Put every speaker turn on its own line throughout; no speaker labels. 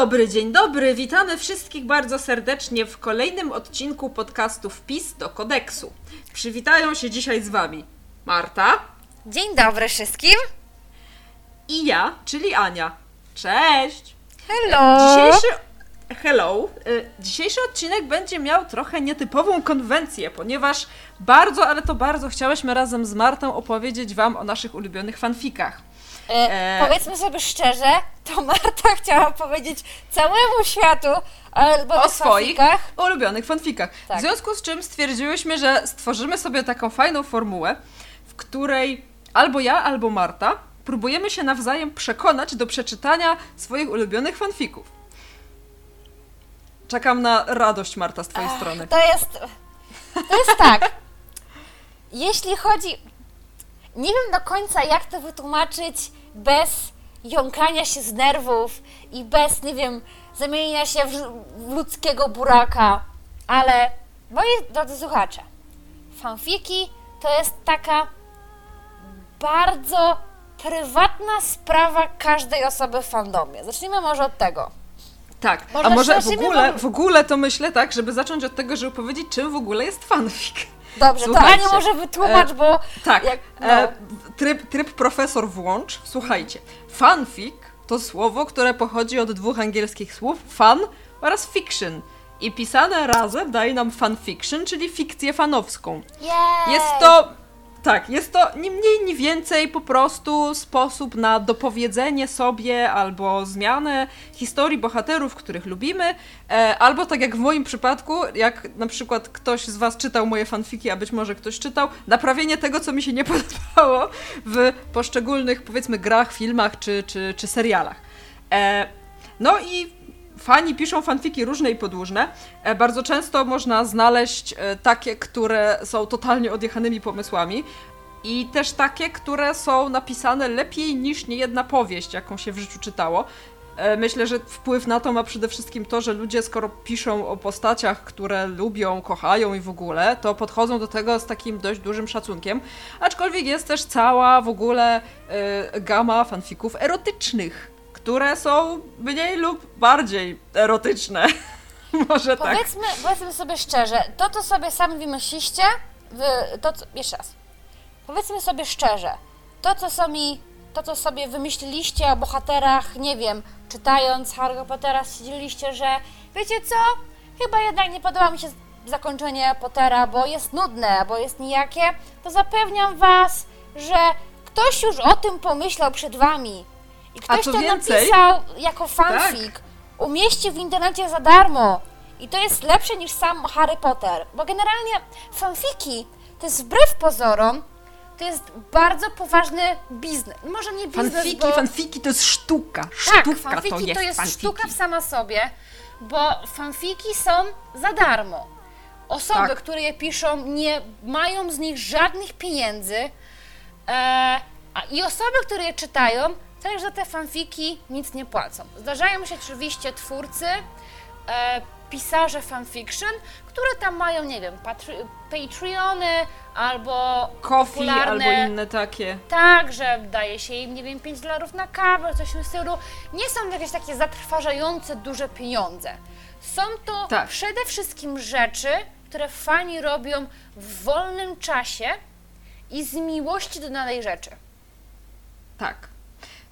Dobry, dzień dobry. Witamy wszystkich bardzo serdecznie w kolejnym odcinku podcastu Wpis do kodeksu. Przywitają się dzisiaj z Wami Marta
Dzień dobry wszystkim.
i ja, czyli Ania. Cześć!
Hello.
Dzisiejszy, hello. Y, Dzisiejszy odcinek będzie miał trochę nietypową konwencję, ponieważ bardzo, ale to bardzo chciałyśmy razem z Martą opowiedzieć Wam o naszych ulubionych fanfikach.
E,
E,
Powiedzmy sobie szczerze, to Marta chciała powiedzieć całemu światu albo
o swoich
fanfikach.
ulubionych fanfikach.
Tak.
W związku z czym stwierdziłyśmy, że stworzymy sobie taką fajną formułę, w której albo ja, albo Marta próbujemy się nawzajem przekonać do przeczytania swoich ulubionych fanfików. Czekam na radość, Marta, z twojej
Ach,
strony.
To jest. To jest tak. Jeśli chodzi. Nie wiem do końca, jak to wytłumaczyć bez jąkania się z nerwów i bez, nie wiem, zamienienia się w, ludzkiego buraka, ale moi drodzy słuchacze, fanfiki to jest taka bardzo prywatna sprawa każdej osoby w fandomie. Zacznijmy może od tego.
Tak,
Może
a może w ogóle, w ogóle to myślę tak, żeby zacząć od tego, żeby powiedzieć, czym w ogóle jest fanfic.
Dobrze,
Słuchajcie,
to Ania może wytłumacz,
e,
bo
Tak,
jak, no,
e, tryb, tryb profesor włącz. Słuchajcie, fanfic to słowo, które pochodzi od dwóch angielskich słów fan oraz fiction. I pisane razem daje nam fanfiction, czyli fikcję fanowską.
Jej.
Jest to, tak, jest to ni mniej, ni więcej po prostu sposób na dopowiedzenie sobie albo zmianę historii bohaterów, których lubimy, e, albo tak jak w moim przypadku, jak na przykład ktoś z Was czytał moje fanfiki, a być może ktoś czytał, naprawienie tego, co mi się nie podobało w poszczególnych, powiedzmy, grach, filmach czy, czy, czy serialach. E, no i Fani piszą fanfiki różne i podłużne. E, Bardzo często można znaleźć e, takie, które są totalnie odjechanymi pomysłami i też takie, które są napisane lepiej niż niejedna powieść, jaką się w życiu czytało. E, Myślę, że wpływ na to ma przede wszystkim to, że ludzie, skoro piszą o postaciach, które lubią, kochają i w ogóle, to podchodzą do tego z takim dość dużym szacunkiem. Aczkolwiek jest też cała w ogóle e, gama fanfików erotycznych, które są mniej lub bardziej erotyczne. Może tak.
Powiedzmy, powiedzmy sobie szczerze, to co sobie sami wymyśliście, wy, to co, jeszcze raz, powiedzmy sobie szczerze, to co, sami, to co sobie wymyśliliście o bohaterach, nie wiem, czytając Harry Pottera stwierdziliście, że wiecie co, chyba jednak nie podoba mi się zakończenie Pottera, bo jest nudne, bo jest nijakie, to zapewniam was, że ktoś już o tym pomyślał przed wami i ktoś to
więcej-
napisał jako fanfic, umieści w internecie za darmo. I to jest lepsze niż sam Harry Potter. Bo generalnie fanfiki to jest wbrew pozorom, to jest bardzo poważny biznes. Może nie biznes,
Fanfiki,
bo...
fanfiki to jest sztuka.
Tak,
Sztuka
fanfiki
to jest,
to jest
fanfiki.
sztuka w sama sobie, bo fanfiki są za darmo. Osoby,
Tak.
które je piszą, nie mają z nich żadnych pieniędzy e, a, i osoby, które je czytają, też za te fanfiki nic nie płacą. Zdarzają się oczywiście twórcy, e, pisarze fanfiction, które tam mają, nie wiem, patri- Patreony albo
Coffee
popularne...
albo inne takie.
Tak, że daje się im, nie wiem, 5 dolarów na kawę, coś w tym stylu. Nie są to jakieś takie zatrważające duże pieniądze. Są to
Tak.
przede wszystkim rzeczy, które fani robią w wolnym czasie i z miłości do danej rzeczy.
Tak.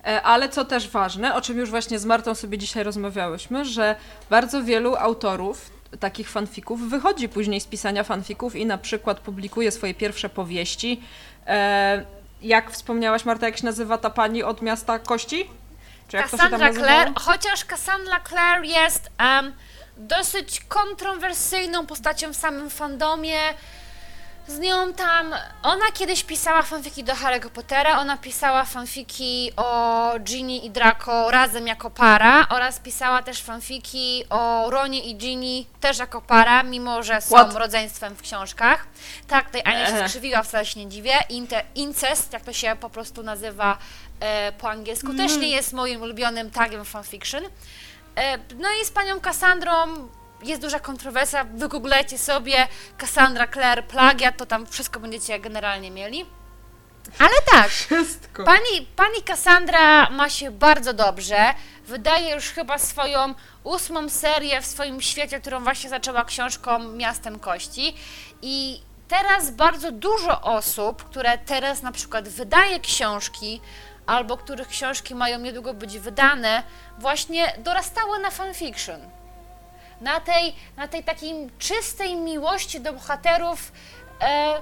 E, Ale co też ważne, o czym już właśnie z Martą sobie dzisiaj rozmawiałyśmy, że bardzo wielu autorów takich fanfików wychodzi później z pisania fanfików i na przykład publikuje swoje pierwsze powieści. E, Jak wspomniałaś, Marta, jak się nazywa ta pani od miasta Kości? Czy jak
Cassandra? Clare, chociaż Cassandra Clare jest em, dosyć kontrowersyjną postacią w samym fandomie. Z nią tam, ona kiedyś pisała fanfiki do Harry'ego Pottera, ona pisała fanfiki o Ginny i Draco razem jako para oraz pisała też fanfiki o Ronie i Ginny też jako para, mimo że są
What?
rodzeństwem w książkach. Tak, tutaj Ania się
Ehe.
skrzywiła, wcale się nie dziwię. Inte, incest, jak to się po prostu nazywa e, po angielsku, też nie jest moim ulubionym tagiem fanfiction. E, no i z panią Cassandrą jest duża kontrowersja, wygooglecie sobie Cassandra Clare plagiat, to tam wszystko będziecie generalnie mieli. Ale tak,
Wszystko.
pani, pani Cassandra ma się bardzo dobrze. Wydaje już chyba swoją ósmą serię w swoim świecie, którą właśnie zaczęła książką Miastem Kości. I teraz bardzo dużo osób, które teraz na przykład wydaje książki, albo których książki mają niedługo być wydane, właśnie dorastały na fanfiction. Na tej, na tej takiej czystej miłości do bohaterów e,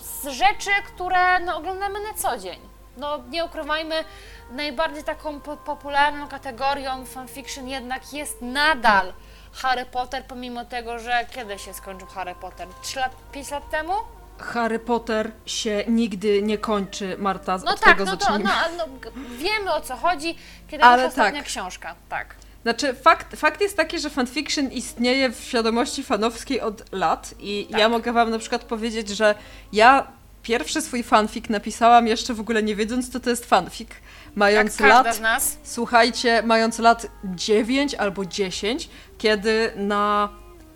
z rzeczy, które no, oglądamy na co dzień. No nie ukrywajmy, najbardziej taką po popularną kategorią fanfiction jednak jest nadal Harry Potter, pomimo tego, że kiedy się skończył Harry Potter? 3 lat, 5 lat temu?
Harry Potter się nigdy nie kończy, Marta,
No
od
tak,
tego
no to
zacznijmy.
no, no, g- wiemy o co chodzi, kiedy
Ale
wyszła ostatnia
tak.
książka. Tak.
Znaczy, fakt, fakt jest taki, że fanfiction istnieje w świadomości fanowskiej od lat i
Tak.
ja mogę wam na przykład powiedzieć, że ja pierwszy swój fanfic napisałam jeszcze w ogóle nie wiedząc, co to jest fanfic. Mając
każda
lat, słuchajcie, mając lat 9 albo 10, kiedy na,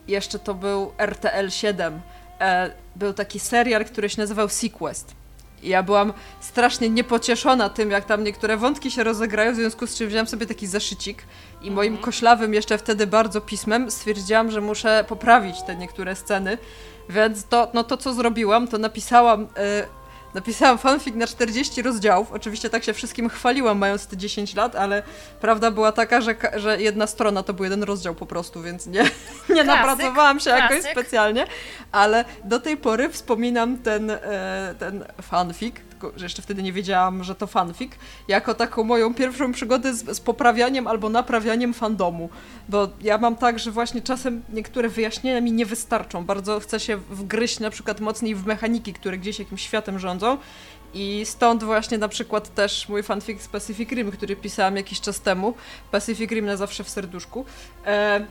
jeszcze to był RTL 7, e, był taki serial, który się nazywał Sequest. I ja byłam strasznie niepocieszona tym, jak tam niektóre wątki się rozegrają, w związku z czym wziąłem sobie taki zaszycik i moim koślawym jeszcze wtedy bardzo pismem stwierdziłam, że muszę poprawić te niektóre sceny, więc to, no to co zrobiłam, to napisałam... E, Napisałam fanfic na 40 rozdziałów. Oczywiście tak się wszystkim chwaliłam, mając te 10 lat, ale prawda była taka, że, że jedna strona to był jeden rozdział po prostu, więc nie, nie napracowałam się jakoś
klasyk.
specjalnie. Ale do tej pory wspominam ten, e, ten fanfic, tylko że jeszcze wtedy nie wiedziałam, że to fanfic, jako taką moją pierwszą przygodę z, z poprawianiem albo naprawianiem fandomu. Bo ja mam tak, że właśnie czasem niektóre wyjaśnienia mi nie wystarczą. Bardzo chcę się wgryźć na przykład mocniej w mechaniki, które gdzieś jakimś światem rządzą. I stąd właśnie na przykład też mój fanfic z Pacific Rim, który pisałam jakiś czas temu. Pacific Rim na zawsze w serduszku. E,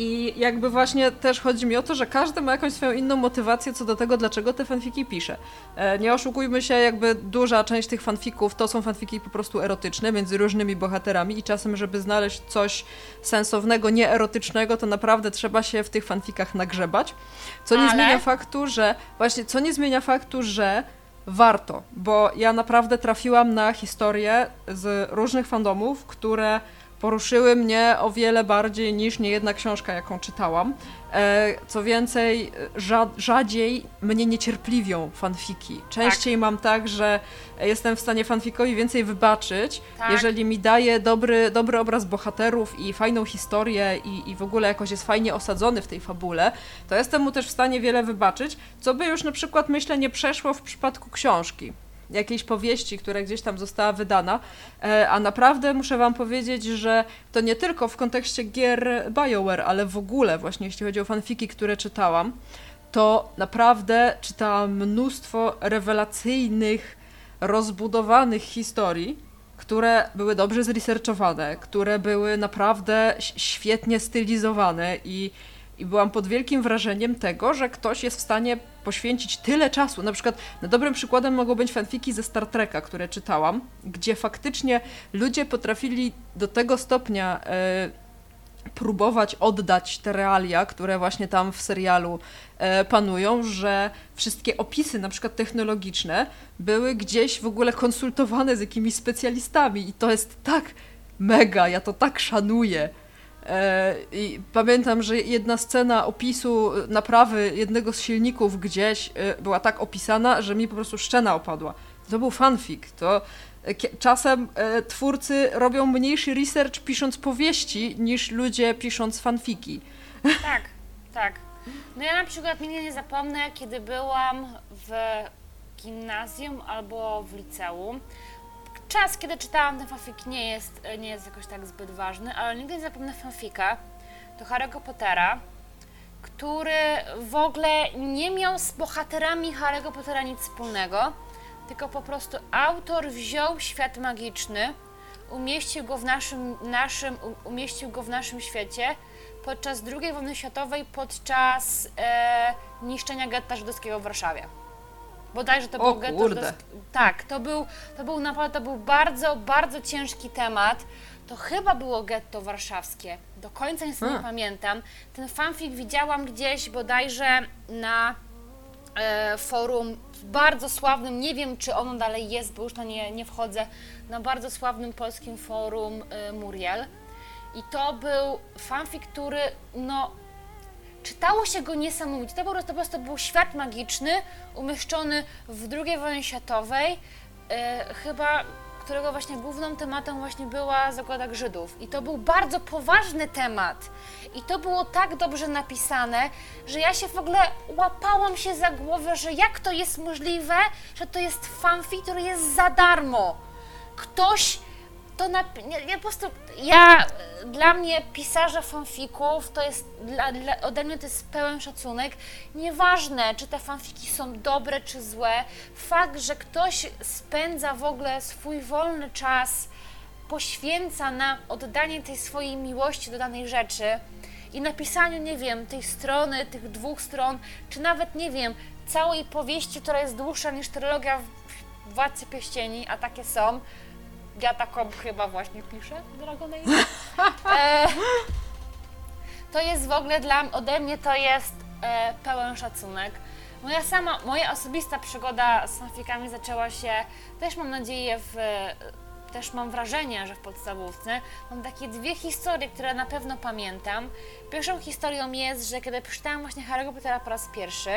I jakby właśnie też chodzi mi o to, że każdy ma jakąś swoją inną motywację co do tego, dlaczego te fanfiki pisze. E, Nie oszukujmy się, jakby duża część tych fanfików to są fanfiki po prostu erotyczne między różnymi bohaterami i czasem, żeby znaleźć coś sensownego, nieerotycznego, to naprawdę trzeba się w tych fanfikach nagrzebać. Co nie
Ale-
zmienia faktu, że właśnie, co nie zmienia faktu, że warto, bo ja naprawdę trafiłam na historie z różnych fandomów, które poruszyły mnie o wiele bardziej niż niejedna książka, jaką czytałam. E, co więcej, rza- rzadziej mnie niecierpliwią fanfiki. Częściej mam tak, że jestem w stanie fanfikowi więcej wybaczyć,
Tak.
jeżeli mi daje dobry, dobry obraz bohaterów i fajną historię i, i w ogóle jakoś jest fajnie osadzony w tej fabule, to jestem mu też w stanie wiele wybaczyć, co by już na przykład myślę nie przeszło w przypadku książki. Jakiejś powieści, która gdzieś tam została wydana, e, a naprawdę muszę Wam powiedzieć, że to nie tylko w kontekście gier BioWare, ale w ogóle, właśnie jeśli chodzi o fanfiki, które czytałam, to naprawdę czytałam mnóstwo rewelacyjnych, rozbudowanych historii, które były dobrze zresearchowane, które były naprawdę świetnie stylizowane i, i byłam pod wielkim wrażeniem tego, że ktoś jest w stanie poświęcić tyle czasu. Na przykład, na dobrym przykładem mogą być fanfiki ze Star Treka, które czytałam, gdzie faktycznie ludzie potrafili do tego stopnia e, próbować oddać te realia, które właśnie tam w serialu e, panują, że wszystkie opisy, na przykład technologiczne, były gdzieś w ogóle konsultowane z jakimiś specjalistami i to jest tak mega, ja to tak szanuję. E, I pamiętam, że jedna scena opisu naprawy jednego z silników gdzieś e, była tak opisana, że mi po prostu szczena opadła. To był fanfic. To e, czasem e, twórcy robią mniejszy research pisząc powieści niż ludzie pisząc fanfiki.
Tak, tak. No ja na przykład nigdy nie zapomnę, kiedy byłam w gimnazjum albo w liceum. Czas, kiedy czytałam ten fanfic nie jest, nie jest jakoś tak zbyt ważny, ale nigdy nie zapomnę fanfika do Harry'ego Pottera, który w ogóle nie miał z bohaterami Harry'ego Pottera nic wspólnego, tylko po prostu autor wziął świat magiczny, umieścił go w naszym, naszym, umieścił go w naszym świecie podczas II wojny światowej, podczas e, niszczenia getta żydowskiego w Warszawie. Bodajże to
O
był
kurde.
Tak, to był, to był naprawdę to był bardzo, bardzo ciężki temat. To chyba było getto warszawskie. Do końca nic nie
A.
pamiętam. Ten fanfic widziałam gdzieś bodajże na e, forum bardzo sławnym, nie wiem czy ono dalej jest, bo już na nie, nie wchodzę, na bardzo sławnym polskim forum y, Muriel. I to był fanfic, który no czytało się go niesamowicie. To po prostu, po prostu był świat magiczny, umieszczony w II wojnie światowej, e, chyba którego właśnie główną tematem właśnie była zagłada Żydów. I to był bardzo poważny temat. I to było tak dobrze napisane, że ja się w ogóle łapałam się za głowę, że jak to jest możliwe, że to jest fanfic, który jest za darmo. Ktoś to na, ja, po prostu, ja, dla mnie pisarze fanfików to jest, dla, dla, ode mnie to jest pełen szacunek. Nieważne, czy te fanfiki są dobre, czy złe, fakt, że ktoś spędza w ogóle swój wolny czas, poświęca na oddanie tej swojej miłości do danej rzeczy i napisaniu, nie wiem, tej strony, tych dwóch stron, czy nawet, nie wiem, całej powieści, która jest dłuższa niż trylogia Władcy Pieścieni, a takie są, ja taką chyba właśnie piszę, Dragon Age. E, to jest w ogóle dla ode mnie to jest e, pełen szacunek. Moja sama, moja osobista przygoda z fanfikami zaczęła się, też mam nadzieję, w, też mam wrażenie, że w podstawówce mam takie dwie historie, które na pewno pamiętam. Pierwszą historią jest, że kiedy przeczytałam właśnie Harry'ego Pottera po raz pierwszy,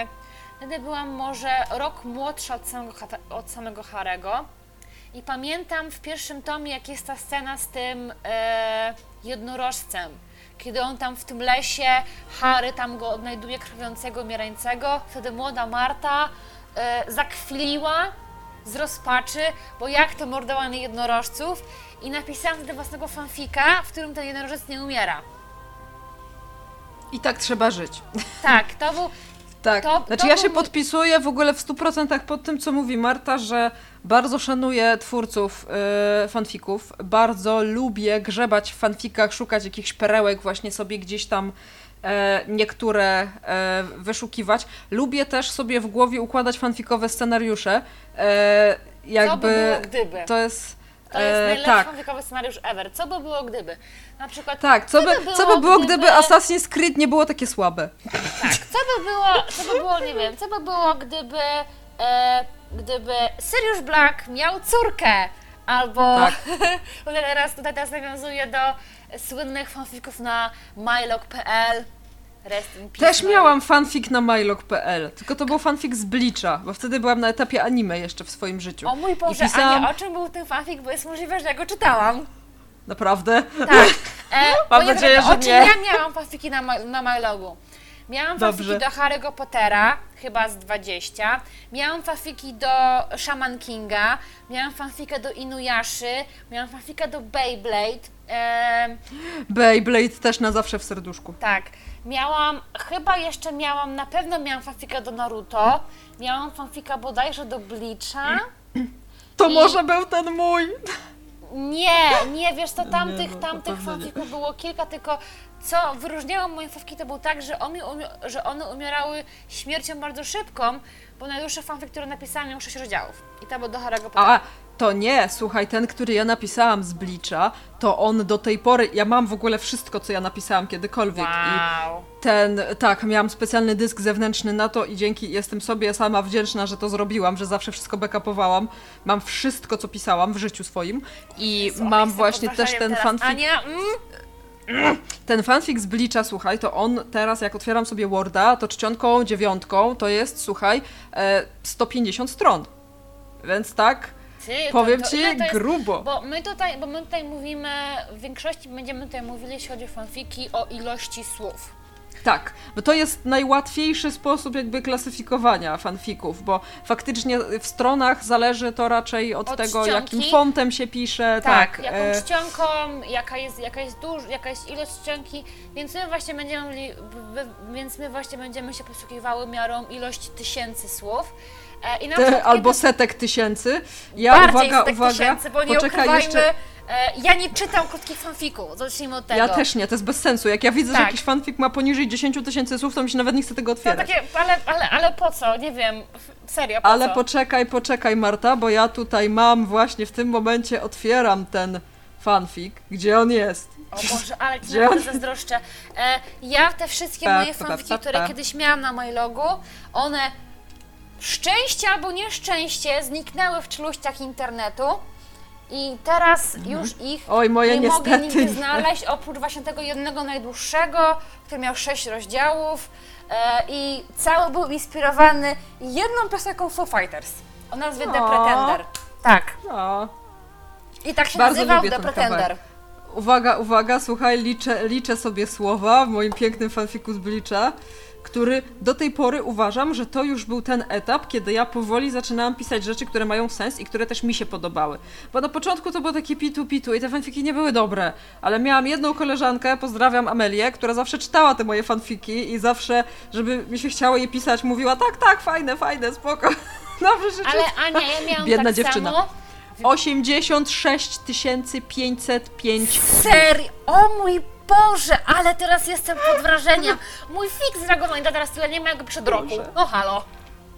wtedy byłam może rok młodsza od samego, od samego Harry'ego i pamiętam w pierwszym tomie, jak jest ta scena z tym e, jednorożcem, kiedy on tam w tym lesie, Harry tam go odnajduje krwawiącego, mierańcego, wtedy młoda Marta e, zakwiliła z rozpaczy, bo jak to mordowano jednorożców i napisałam wtedy własnego fanfika, w którym ten jednorożec nie umiera.
I tak trzeba żyć.
Tak, to był
tak, to, znaczy to ja się podpisuję w ogóle w 100% pod tym, co mówi Marta, że bardzo szanuję twórców yy, fanfików, bardzo lubię grzebać w fanfikach, szukać jakichś perełek, właśnie sobie gdzieś tam e, niektóre e, wyszukiwać. Lubię też sobie w głowie układać fanfikowe scenariusze.
E, jakby, co by było gdyby?
To jest
to jest najlepszy tak. fanfikowy scenariusz ever. Co by było gdyby? Na przykład.
Tak, co, by, by było, co by było, gdyby... gdyby Assassin's Creed nie było takie słabe?
Tak, co by było, co by było, nie wiem, co by było, gdyby. E, gdyby Sirius Black miał córkę, albo tak. teraz tutaj teraz nawiązuję do słynnych fanfików na mylog.pl
też miałam fanfic na mylog.pl, tylko to był fanfic z Bleacha, bo wtedy byłam na etapie anime jeszcze w swoim życiu.
O mój Boże, I pisałam... o czym był ten fanfic, bo jest możliwe, że ja go czytałam.
Naprawdę?
Tak. E, Mam nadzieję, że nie. ja miałam fanfiki na, na mylogu? Miałam Dobrze. fanfiki do Harry'ego Pottera, chyba z 20. Miałam fanfiki do Shaman Kinga, miałam fanfikę do Inuyashi, miałam fanfikę do Beyblade.
Beyblade też na zawsze w serduszku.
Tak. Miałam, chyba jeszcze miałam, na pewno miałam fanfika do Naruto, miałam fanfika bodajże do Bleacha.
To i... może był ten mój!
Nie, nie, wiesz to tamtych, no, tamtych fanfików było kilka, tylko co wyróżniało moje fanfiki to był tak, że, one, że one umierały śmiercią bardzo szybką, bo najdłuższy fanfic, który napisałam miał 6 rozdziałów i to był do Harry'ego Pottera.
To nie, słuchaj, ten, który ja napisałam z Blicza, to on do tej pory, ja mam w ogóle wszystko, co ja napisałam kiedykolwiek
wow.
i ten, tak, miałam specjalny dysk zewnętrzny na to i dzięki, jestem sobie sama wdzięczna, że to zrobiłam, że zawsze wszystko backupowałam. Mam wszystko, co pisałam w życiu swoim i Słuchaj, mam właśnie też ten fanfic... Ania, mm? Ten fanfic z Blicza, słuchaj, to on teraz, jak otwieram sobie Worda, to czcionką, dziewiątką, to jest, słuchaj, 150 e, stron. Więc tak, ty, Powiem to, to, ci jest, grubo.
Bo my, tutaj, bo my tutaj mówimy, w większości będziemy tutaj mówili, jeśli chodzi o fanfiki, o ilości słów.
Tak, bo to jest najłatwiejszy sposób jakby klasyfikowania fanfików, bo faktycznie w stronach zależy to raczej od, od tego, czcionki. jakim fontem się pisze. Tak,
tak jaką e... czcionką, jaka jest, jaka, jest duż, jaka jest ilość czcionki, więc my właśnie będziemy, więc my właśnie będziemy się posługiwały miarą ilości tysięcy słów.
E, Te, albo setek tysięcy. Ja
Bardziej
uwaga,
setek
uwaga,
tysięcy, bo nie poczekaj jeszcze. E, ja nie czytam krótkich fanfików, zacznijmy od tego.
Ja też nie, to jest bez sensu. Jak ja widzę, tak. że jakiś fanfic ma poniżej 10 tysięcy słów, to mi się nawet nie chce tego otwierać.
Takie, ale, ale, ale po co? Nie wiem, serio, po
Ale
co?
poczekaj, poczekaj Marta, bo ja tutaj mam właśnie w tym momencie otwieram ten fanfic, gdzie on jest.
O Boże, ale ci naprawdę zazdroszczę. E, ja te wszystkie moje fanfiki, które kiedyś miałam na logu, one szczęście albo nieszczęście zniknęły w czeluściach internetu i teraz już ich
Oj, moje
nie mogę
niestety
nigdzie
nie.
znaleźć, oprócz właśnie tego jednego najdłuższego, który miał sześć rozdziałów e, i cały był inspirowany jedną piosenką Foo Fighters o nazwie The
O.
Pretender. Tak. I tak się
Bardzo
nazywał The
ten
Pretender.
kawałek. Uwaga, uwaga, słuchaj, liczę, liczę sobie słowa w moim pięknym fanfiku z Blicza, który do tej pory uważam, że to już był ten etap, kiedy ja powoli zaczynałam pisać rzeczy, które mają sens i które też mi się podobały. Bo na początku to było takie pitu-pitu i te fanfiki nie były dobre, ale miałam jedną koleżankę, pozdrawiam Amelię, która zawsze czytała te moje fanfiki i zawsze, żeby mi się chciało je pisać, mówiła tak, tak, fajne, fajne, spoko. Dobrze, że
Ale Ania, ja miałam
Biedna
tak
dziewczyna.
samo.
86 505
Serio? O mój Boże, ale teraz jestem pod wrażeniem. Mój fix Dragonlanda teraz tyle nie ma jak przed roku.
Boże.
No halo.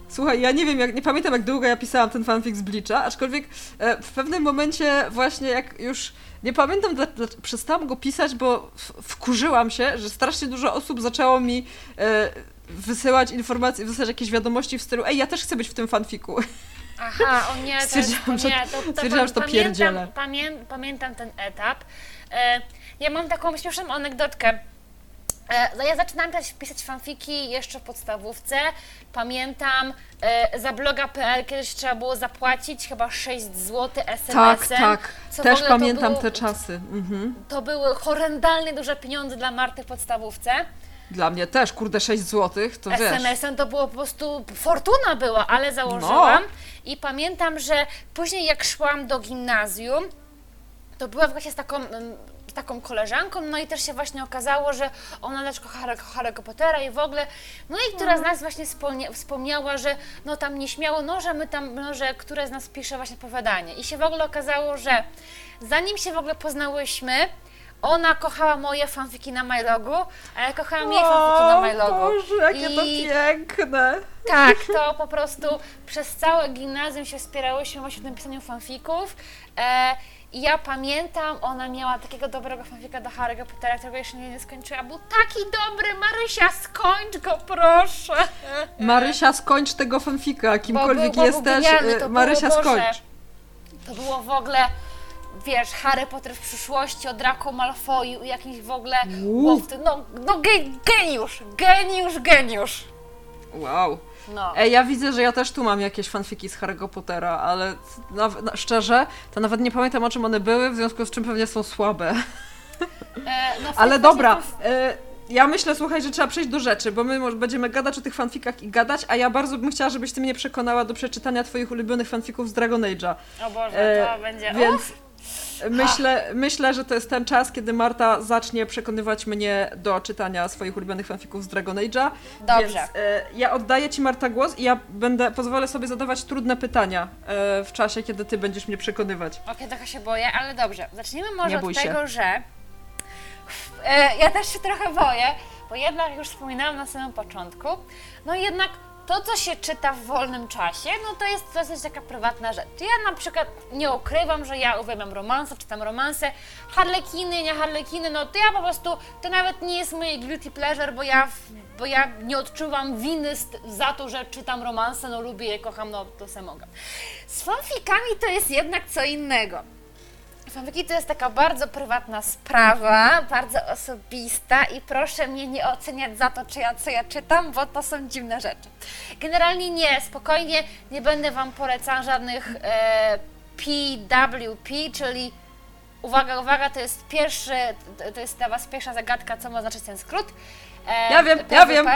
Słuchaj, ja nie wiem, jak, nie pamiętam jak długo ja pisałam ten fanfic z Blicza, aczkolwiek e, w pewnym momencie właśnie jak już nie pamiętam, dla, dla, przestałam go pisać, bo wkurzyłam się, że strasznie dużo osób zaczęło mi e, wysyłać informacje, wysyłać jakieś wiadomości w stylu ej, ja też chcę być w tym fanfiku.
Aha, o nie, to
Stwierdziłam,
nie, to, to,
stwierdziłam, że to pierdzielę.
pamiętam, pamię, pamiętam ten etap. E, ja mam taką śmieszną anegdotkę. E, ja zaczynałam też pisać fanfiki jeszcze w podstawówce. Pamiętam, e, za bloga.pl kiedyś trzeba było zapłacić chyba 6 zł SMS-em.
Tak, tak. Też pamiętam
było-
te czasy. Mhm.
To były horrendalnie duże pieniądze dla Marty w podstawówce.
Dla mnie też, kurde, 6 zł, to wiesz.
SMS-em to było po prostu fortuna była, ale założyłam.
No.
I pamiętam, że później jak szłam do gimnazjum, to byłam właśnie z taką, mm, taką koleżanką, no i też się właśnie okazało, że ona też kocha Harry, Harry'ego Pottera i w ogóle, no i która z nas właśnie wspomnia, wspomniała, że no tam nieśmiało, no że my tam, no że która z nas pisze właśnie opowiadanie. I się w ogóle okazało, że zanim się w ogóle poznałyśmy, ona kochała moje fanfiki na MyLogu, a ja kochałam jej fanfiki na MyLogu.
Boże, jakie to
I-
piękne.
tak, to po prostu przez całe gimnazjum się wspierałyśmy właśnie w tym pisaniu fanfików. E, I ja pamiętam, ona miała takiego dobrego fanfika do Harry'ego Pottera, którego jeszcze nie, skończyła. Był taki dobry, Marysia, skończ go, proszę.
Marysia, skończ tego fanfika, kimkolwiek
bo
jesteś,
to
Marysia,
było, Boże,
skończ.
To było w ogóle, wiesz, Harry Potter w przyszłości, o Draco Malfoyu i jakimś w ogóle, łowcy. no, no ge, geniusz, geniusz, geniusz.
Wow.
No.
Ej, ja widzę, że ja też tu mam jakieś fanfiki z Harry'ego Pottera, ale na, na, szczerze, to nawet nie pamiętam o czym one były, w związku z czym pewnie są słabe.
E, no
Ale dobra,
właśnie
e, ja myślę, słuchaj, że trzeba przejść do rzeczy, bo my może będziemy gadać o tych fanfikach i gadać, a ja bardzo bym chciała, żebyś ty mnie przekonała do przeczytania twoich ulubionych fanfików z Dragon Age'a.
O Boże, to
E,
będzie...
Więc
Uff.
Myślę, myślę, że to jest ten czas, kiedy Marta zacznie przekonywać mnie do czytania swoich ulubionych fanfików z Dragon Age'a.
Dobrze.
Więc e, ja oddaję ci Marta głos i ja będę, pozwolę sobie zadawać trudne pytania e, w czasie, kiedy ty będziesz mnie przekonywać.
Okej, trochę się boję, ale dobrze. Zacznijmy może od
bój się.
tego, że e, ja też się trochę boję, bo jednak już wspominałam na samym początku, no jednak to, co się czyta w wolnym czasie, no to jest dosyć taka prywatna rzecz. Ja na przykład nie ukrywam, że ja uwielbiam romanse, czytam romanse, harlekiny, nie harlekiny, no to ja po prostu, to nawet nie jest moje guilty pleasure, bo ja, bo ja nie odczuwam winy za to, że czytam romanse, no lubię je, kocham, no to se mogę. Z fanfikami to jest jednak co innego. Fanfiki to jest taka bardzo prywatna sprawa, bardzo osobista i proszę mnie nie oceniać za to, czy ja, co ja czytam, bo to są dziwne rzeczy. Generalnie nie, spokojnie, nie będę Wam polecała żadnych e, PWP, czyli uwaga, uwaga, to jest pierwszy, to jest dla Was pierwsza zagadka, co ma znaczyć ten skrót. E,
Ja wiem, ja wiem.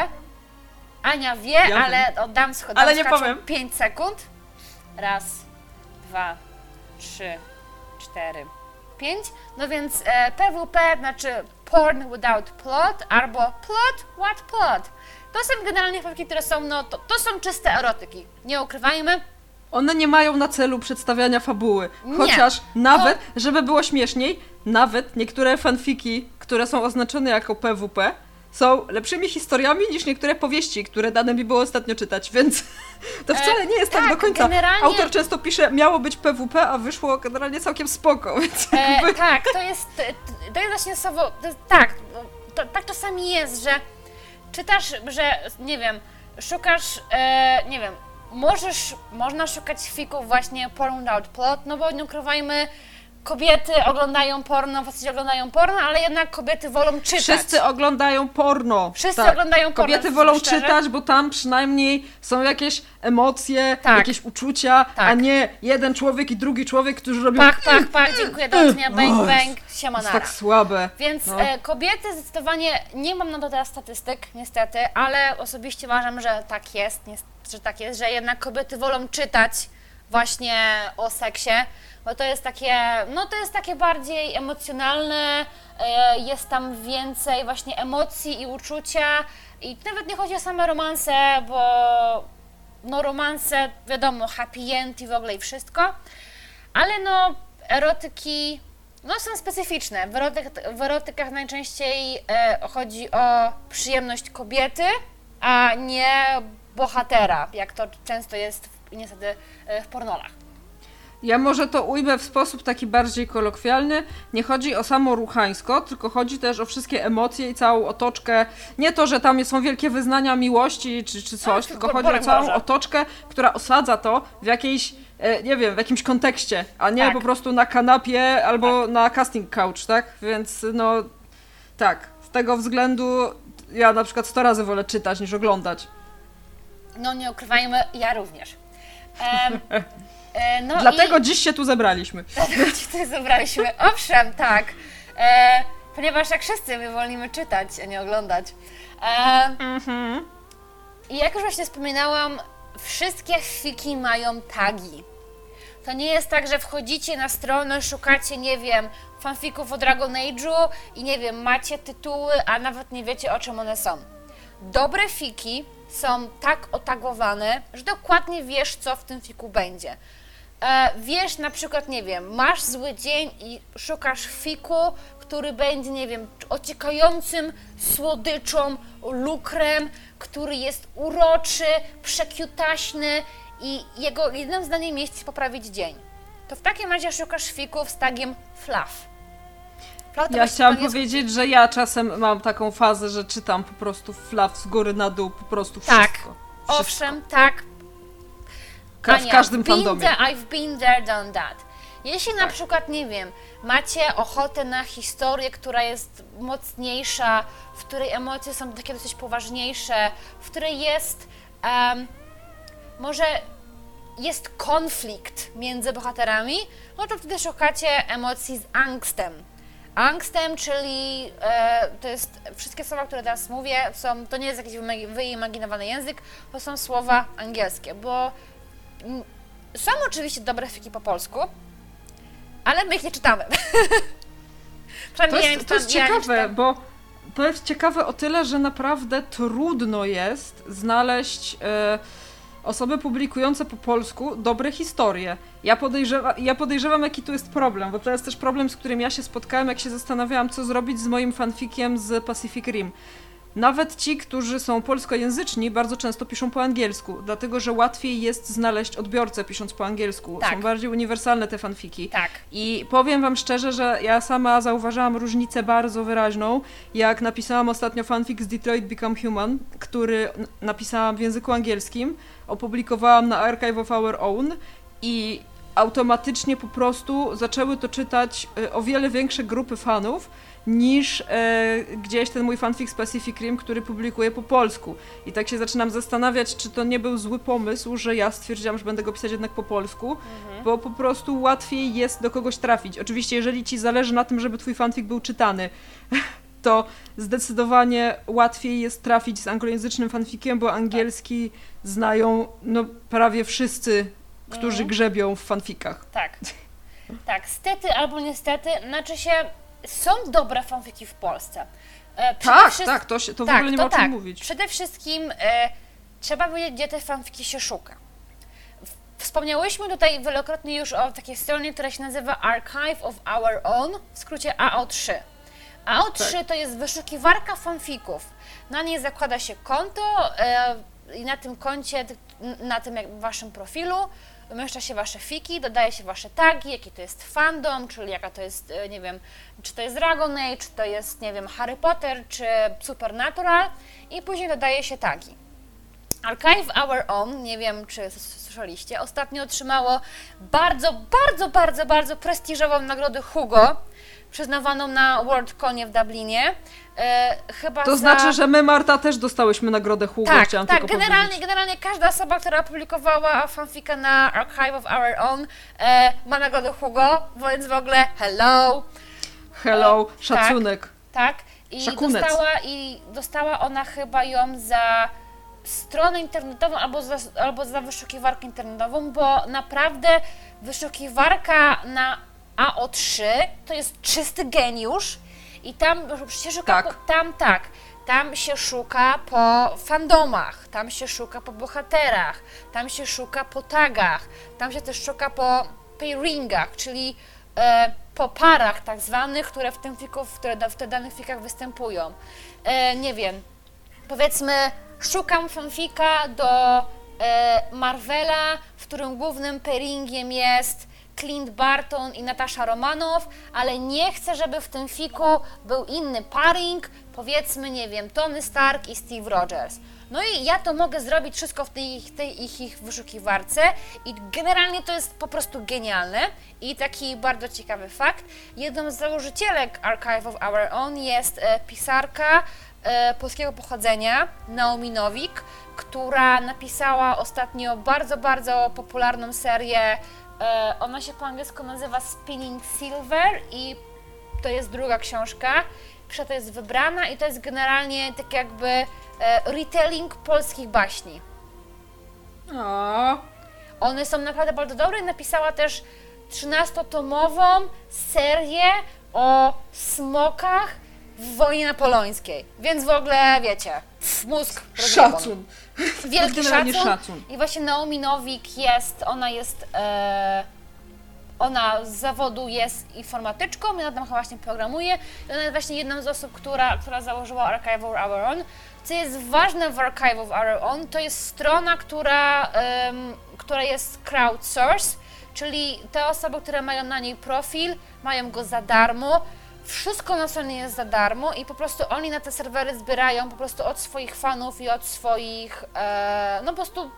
Ania wie,
Ja
ale oddam schodem
Ale nie powiem.
5 sekund. Raz, dwa, trzy, cztery, pięć. No więc e, PWP znaczy porn without plot albo plot what plot. To są generalnie fabryki, które są, no to, to są czyste erotyki. Nie ukrywajmy.
One nie mają na celu przedstawiania fabuły.
Nie.
Chociaż nawet, żeby było śmieszniej, nawet niektóre fanfiki, które są oznaczone jako PWP, są lepszymi historiami niż niektóre powieści, które dane mi było ostatnio czytać, więc to wcale nie jest tak,
tak,
do końca.
generalnie-
Autor często pisze, miało być PWP, a wyszło generalnie całkiem spoko, więc
E,
jakby...
tak, to jest, to jest właśnie słowo, jest, tak, to, tak czasami jest, że czytasz, że nie wiem, szukasz, e, nie wiem, możesz, można szukać fików właśnie porn without plot, no bo nie ukrywajmy, kobiety oglądają porno, faceci oglądają porno, ale jednak kobiety wolą czytać.
Wszyscy oglądają porno.
Wszyscy oglądają porno,
Kobiety wolą
szczerze.
czytać, bo tam przynajmniej są jakieś emocje,
Tak.
jakieś uczucia, a
Tak.
nie jeden człowiek i drugi człowiek, którzy robią.
Pak, pak, pak, dziękuję, do widzenia, bang, bang,
To
siema
jest
nara.
tak słabe.
Więc
No.
e, kobiety zdecydowanie, nie mam na to teraz statystyk, niestety, ale osobiście uważam, że tak jest, że tak jest, że jednak kobiety wolą czytać właśnie o seksie, bo to jest takie, no to jest takie bardziej emocjonalne, e, jest tam więcej właśnie emocji i uczucia i nawet nie chodzi o same romanse, bo no romanse, wiadomo, happy end i w ogóle i wszystko, ale no erotyki no są specyficzne. W, erotyk, w erotykach najczęściej e, chodzi o przyjemność kobiety, a nie bohatera, jak to często jest niestety e, w pornolach.
Ja może to ujmę w sposób taki bardziej kolokwialny. Nie chodzi o samo ruchańsko, tylko chodzi też o wszystkie emocje i całą otoczkę. Nie to, że tam są wielkie wyznania miłości czy, czy coś,
A,
tylko
bo-
chodzi o całą otoczkę, która osadza to w jakiejś, e, nie wiem, w jakimś kontekście, a nie
Tak.
po prostu na kanapie albo na casting couch, tak? Więc no tak, z tego względu ja na przykład 100 razy wolę czytać niż oglądać.
No nie ukrywajmy, ja również. E, no
Dlatego
i,
dziś się tu zebraliśmy.
Dlatego ci tutaj zebraliśmy. Owszem, tak. E, ponieważ jak wszyscy my wolimy czytać, a nie oglądać. E, I jak już właśnie wspominałam, wszystkie fiki mają tagi. To nie jest tak, że wchodzicie na stronę, szukacie, nie wiem, fanfików o Dragon Age'u i nie wiem, macie tytuły, a nawet nie wiecie o czym one są. Dobre fiki są tak otagowane, że dokładnie wiesz, co w tym fiku będzie. E, wiesz na przykład, nie wiem, masz zły dzień i szukasz fiku, który będzie, nie wiem, ociekającym słodyczą, lukrem, który jest uroczy, przekiutaśny i jego jednym zdaniem jest poprawić dzień. To w takim razie szukasz fików z tagiem fluff.
Ja chciałam
angielsku-
powiedzieć, że ja czasem mam taką fazę, że czytam po prostu flaw z góry na dół, po prostu
Tak.
wszystko. wszystko.
Owszem, tak,
Ka- w
Ania,
każdym fandomie.
there, I've been there, done that. Jeśli na przykład, nie wiem, macie ochotę na historię, która jest mocniejsza, w której emocje są takie dosyć poważniejsze, w której jest em, może jest konflikt między bohaterami, no to wtedy szukacie emocji z angstem. Angstem, czyli e, to jest wszystkie słowa, które teraz mówię, są, to nie jest jakiś wyimagi- wyimaginowany język, to są słowa angielskie, bo są oczywiście dobre fiki po polsku, ale my ich nie czytamy.
To
Przynajmniej ja
jest, to jest
ja
ciekawe, bo to jest ciekawe o tyle, że naprawdę trudno jest znaleźć e, osoby publikujące po polsku dobre historie. Ja, podejrzewa, ja podejrzewam, jaki tu jest problem, bo to jest też problem, z którym ja się spotkałem, jak się zastanawiałam, co zrobić z moim fanfikiem z Pacific Rim. Nawet ci, którzy są polskojęzyczni, bardzo często piszą po angielsku, dlatego że łatwiej jest znaleźć odbiorcę pisząc po angielsku.
Tak.
Są bardziej uniwersalne te fanfiki.
Tak.
I powiem wam szczerze, że ja sama zauważyłam różnicę bardzo wyraźną, jak napisałam ostatnio fanfic z Detroit Become Human, który napisałam w języku angielskim, opublikowałam na Archive of Our Own i automatycznie po prostu zaczęły to czytać e, o wiele większe grupy fanów niż e, gdzieś ten mój fanfic z Pacific Rim, który publikuję po polsku. I tak się zaczynam zastanawiać, czy to nie był zły pomysł, że ja stwierdziłam, że będę go pisać jednak po polsku, bo po prostu łatwiej jest do kogoś trafić. Oczywiście, jeżeli ci zależy na tym, żeby twój fanfic był czytany, to zdecydowanie łatwiej jest trafić z anglojęzycznym fanfikiem, bo angielski znają no, prawie wszyscy, którzy
Mhm.
grzebią w fanfikach.
Tak. Tak, stety albo niestety, znaczy się, są dobre fanfiki w Polsce. E, przede
Tak,
wszystkim-
tak, to, się, to w
tak,
ogóle nie ma o czym
tak.
mówić.
Przede wszystkim e, trzeba wiedzieć, gdzie te fanfiki się szuka. W- Wspomniałyśmy tutaj wielokrotnie już o takiej stronie, która się nazywa Archive of Our Own, w skrócie AO3. AO3
Tak.
to jest wyszukiwarka fanfików. Na niej zakłada się konto e, i na tym koncie, na tym w waszym profilu umieszcza się wasze fiki, dodaje się wasze tagi, jaki to jest fandom, czyli jaka to jest, e, nie wiem, czy to jest Dragon Age, czy to jest, nie wiem, Harry Potter, czy Supernatural i później dodaje się tagi. Archive Our Own, nie wiem czy słyszeliście, ostatnio otrzymało bardzo, bardzo, bardzo, bardzo prestiżową nagrodę Hugo, przyznawaną na WorldConie w Dublinie. E, chyba
To
za...
znaczy, że my, Marta, też dostałyśmy nagrodę Hugo,
tak,
chciałam
tak,
tylko
generalnie,
powiedzieć.
generalnie każda osoba, która opublikowała fanfika na Archive of Our Own e, ma nagrodę Hugo, więc w ogóle hello,
Hello,
tak.
szacunek.
tak? I
Szakunec.
dostała, I dostała ona chyba ją za stronę internetową albo za, albo za wyszukiwarkę internetową, bo naprawdę wyszukiwarka na AO3 to jest czysty geniusz i tam się szuka,
Tak.
Po, tam tak, tam się szuka po fandomach, tam się szuka po bohaterach, tam się szuka po tagach, tam się też szuka po pairingach, czyli e, po parach tak zwanych, które w, tym fiku, które w tych danych fikach występują. E, nie wiem, powiedzmy, szukam fanfika do e, Marvela, w którym głównym pairingiem jest Clint Barton i Natasza Romanow, ale nie chcę, żeby w tym fiku był inny pairing, powiedzmy, nie wiem, Tony Stark i Steve Rogers. No i ja to mogę zrobić wszystko w tej, tej ich, ich wyszukiwarce i generalnie to jest po prostu genialne. I taki bardzo ciekawy fakt, jedną z założycielek Archive of Our Own jest e, pisarka e, polskiego pochodzenia, Naomi Nowik, która napisała ostatnio bardzo, bardzo popularną serię. E, ona się po angielsku nazywa Spinning Silver i to jest druga książka. Pierwsza to jest wybrana i to jest generalnie tak jakby e, retelling polskich baśni.
O,
One są naprawdę bardzo dobre. Napisała też 13-tomową serię o smokach w wojnie napoleońskiej. Więc w ogóle wiecie, pff, mózg rozjebany.
szacun.
Wielki szacun.
szacun.
I właśnie Naomi Nowik jest, ona jest, e, ona z zawodu jest informatyczką, ona tam chyba właśnie programuje. I ona jest właśnie jedną z osób, która, która założyła Archive of Our Own. Co jest ważne w Archive of Our Own, to jest strona, która, em, która jest crowdsource, czyli te osoby, które mają na niej profil, mają go za darmo. Wszystko na stronie jest za darmo i po prostu oni na te serwery zbierają po prostu od swoich fanów i od swoich, e, no po prostu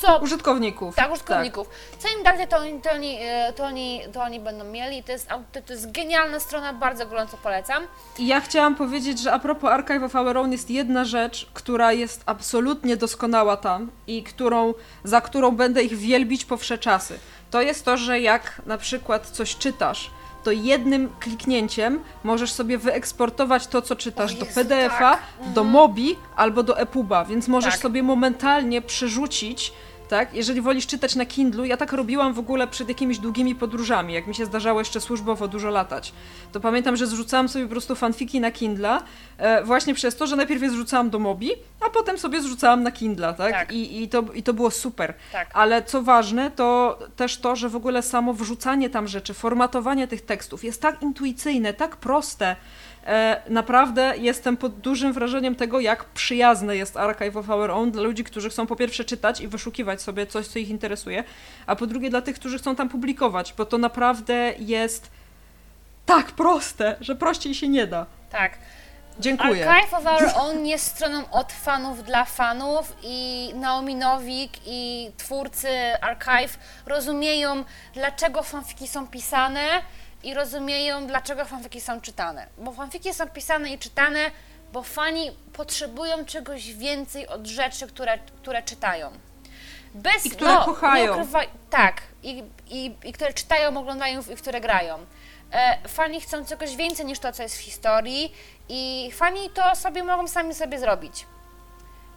co,
Użytkowników.
tak, użytkowników. Co im dadzą, to oni, to, oni, e, to, oni, to oni będą mieli. To jest, au- to jest genialna strona, bardzo gorąco polecam.
I ja chciałam powiedzieć, że a propos Archive of Our Own jest jedna rzecz, która jest absolutnie doskonała tam i którą, za którą będę ich wielbić po wsze czasy. To jest to, że jak na przykład coś czytasz, to jednym kliknięciem możesz sobie wyeksportować to, co czytasz
O
do
Jezu,
PDF-a,
tak.
do Mobi albo do EPUBa, więc możesz
Tak.
sobie momentalnie przerzucić tak? Jeżeli wolisz czytać na Kindlu, ja tak robiłam w ogóle przed jakimiś długimi podróżami, jak mi się zdarzało jeszcze służbowo dużo latać. To pamiętam, że zrzucałam sobie po prostu fanfiki na Kindla, e, właśnie przez to, że najpierw je zrzucałam do Mobi, a potem sobie zrzucałam na Kindla, tak?
Tak.
I, i, to, I to było super.
Tak.
Ale co ważne, to też to, że w ogóle samo wrzucanie tam rzeczy, formatowanie tych tekstów jest tak intuicyjne, tak proste. E, naprawdę jestem pod dużym wrażeniem tego, jak przyjazne jest Archive of Our Own dla ludzi, którzy chcą po pierwsze czytać i wyszukiwać sobie coś, co ich interesuje, a po drugie dla tych, którzy chcą tam publikować, bo to naprawdę jest tak proste, że prościej się nie da.
Tak.
Dziękuję.
Archive of Our Own jest stroną od fanów dla fanów i Naomi Nowik i twórcy Archive rozumieją, dlaczego fanfiki są pisane i rozumieją, dlaczego fanfiki są czytane. Bo fanfiki są pisane i czytane, bo fani potrzebują czegoś więcej od rzeczy, które, które czytają. Bez,
I które kochają.
Nie ukrywaj, tak, i, i, i które czytają, oglądają i które grają. E, fani chcą czegoś więcej niż to, co jest w historii i fani to sobie mogą sami sobie zrobić.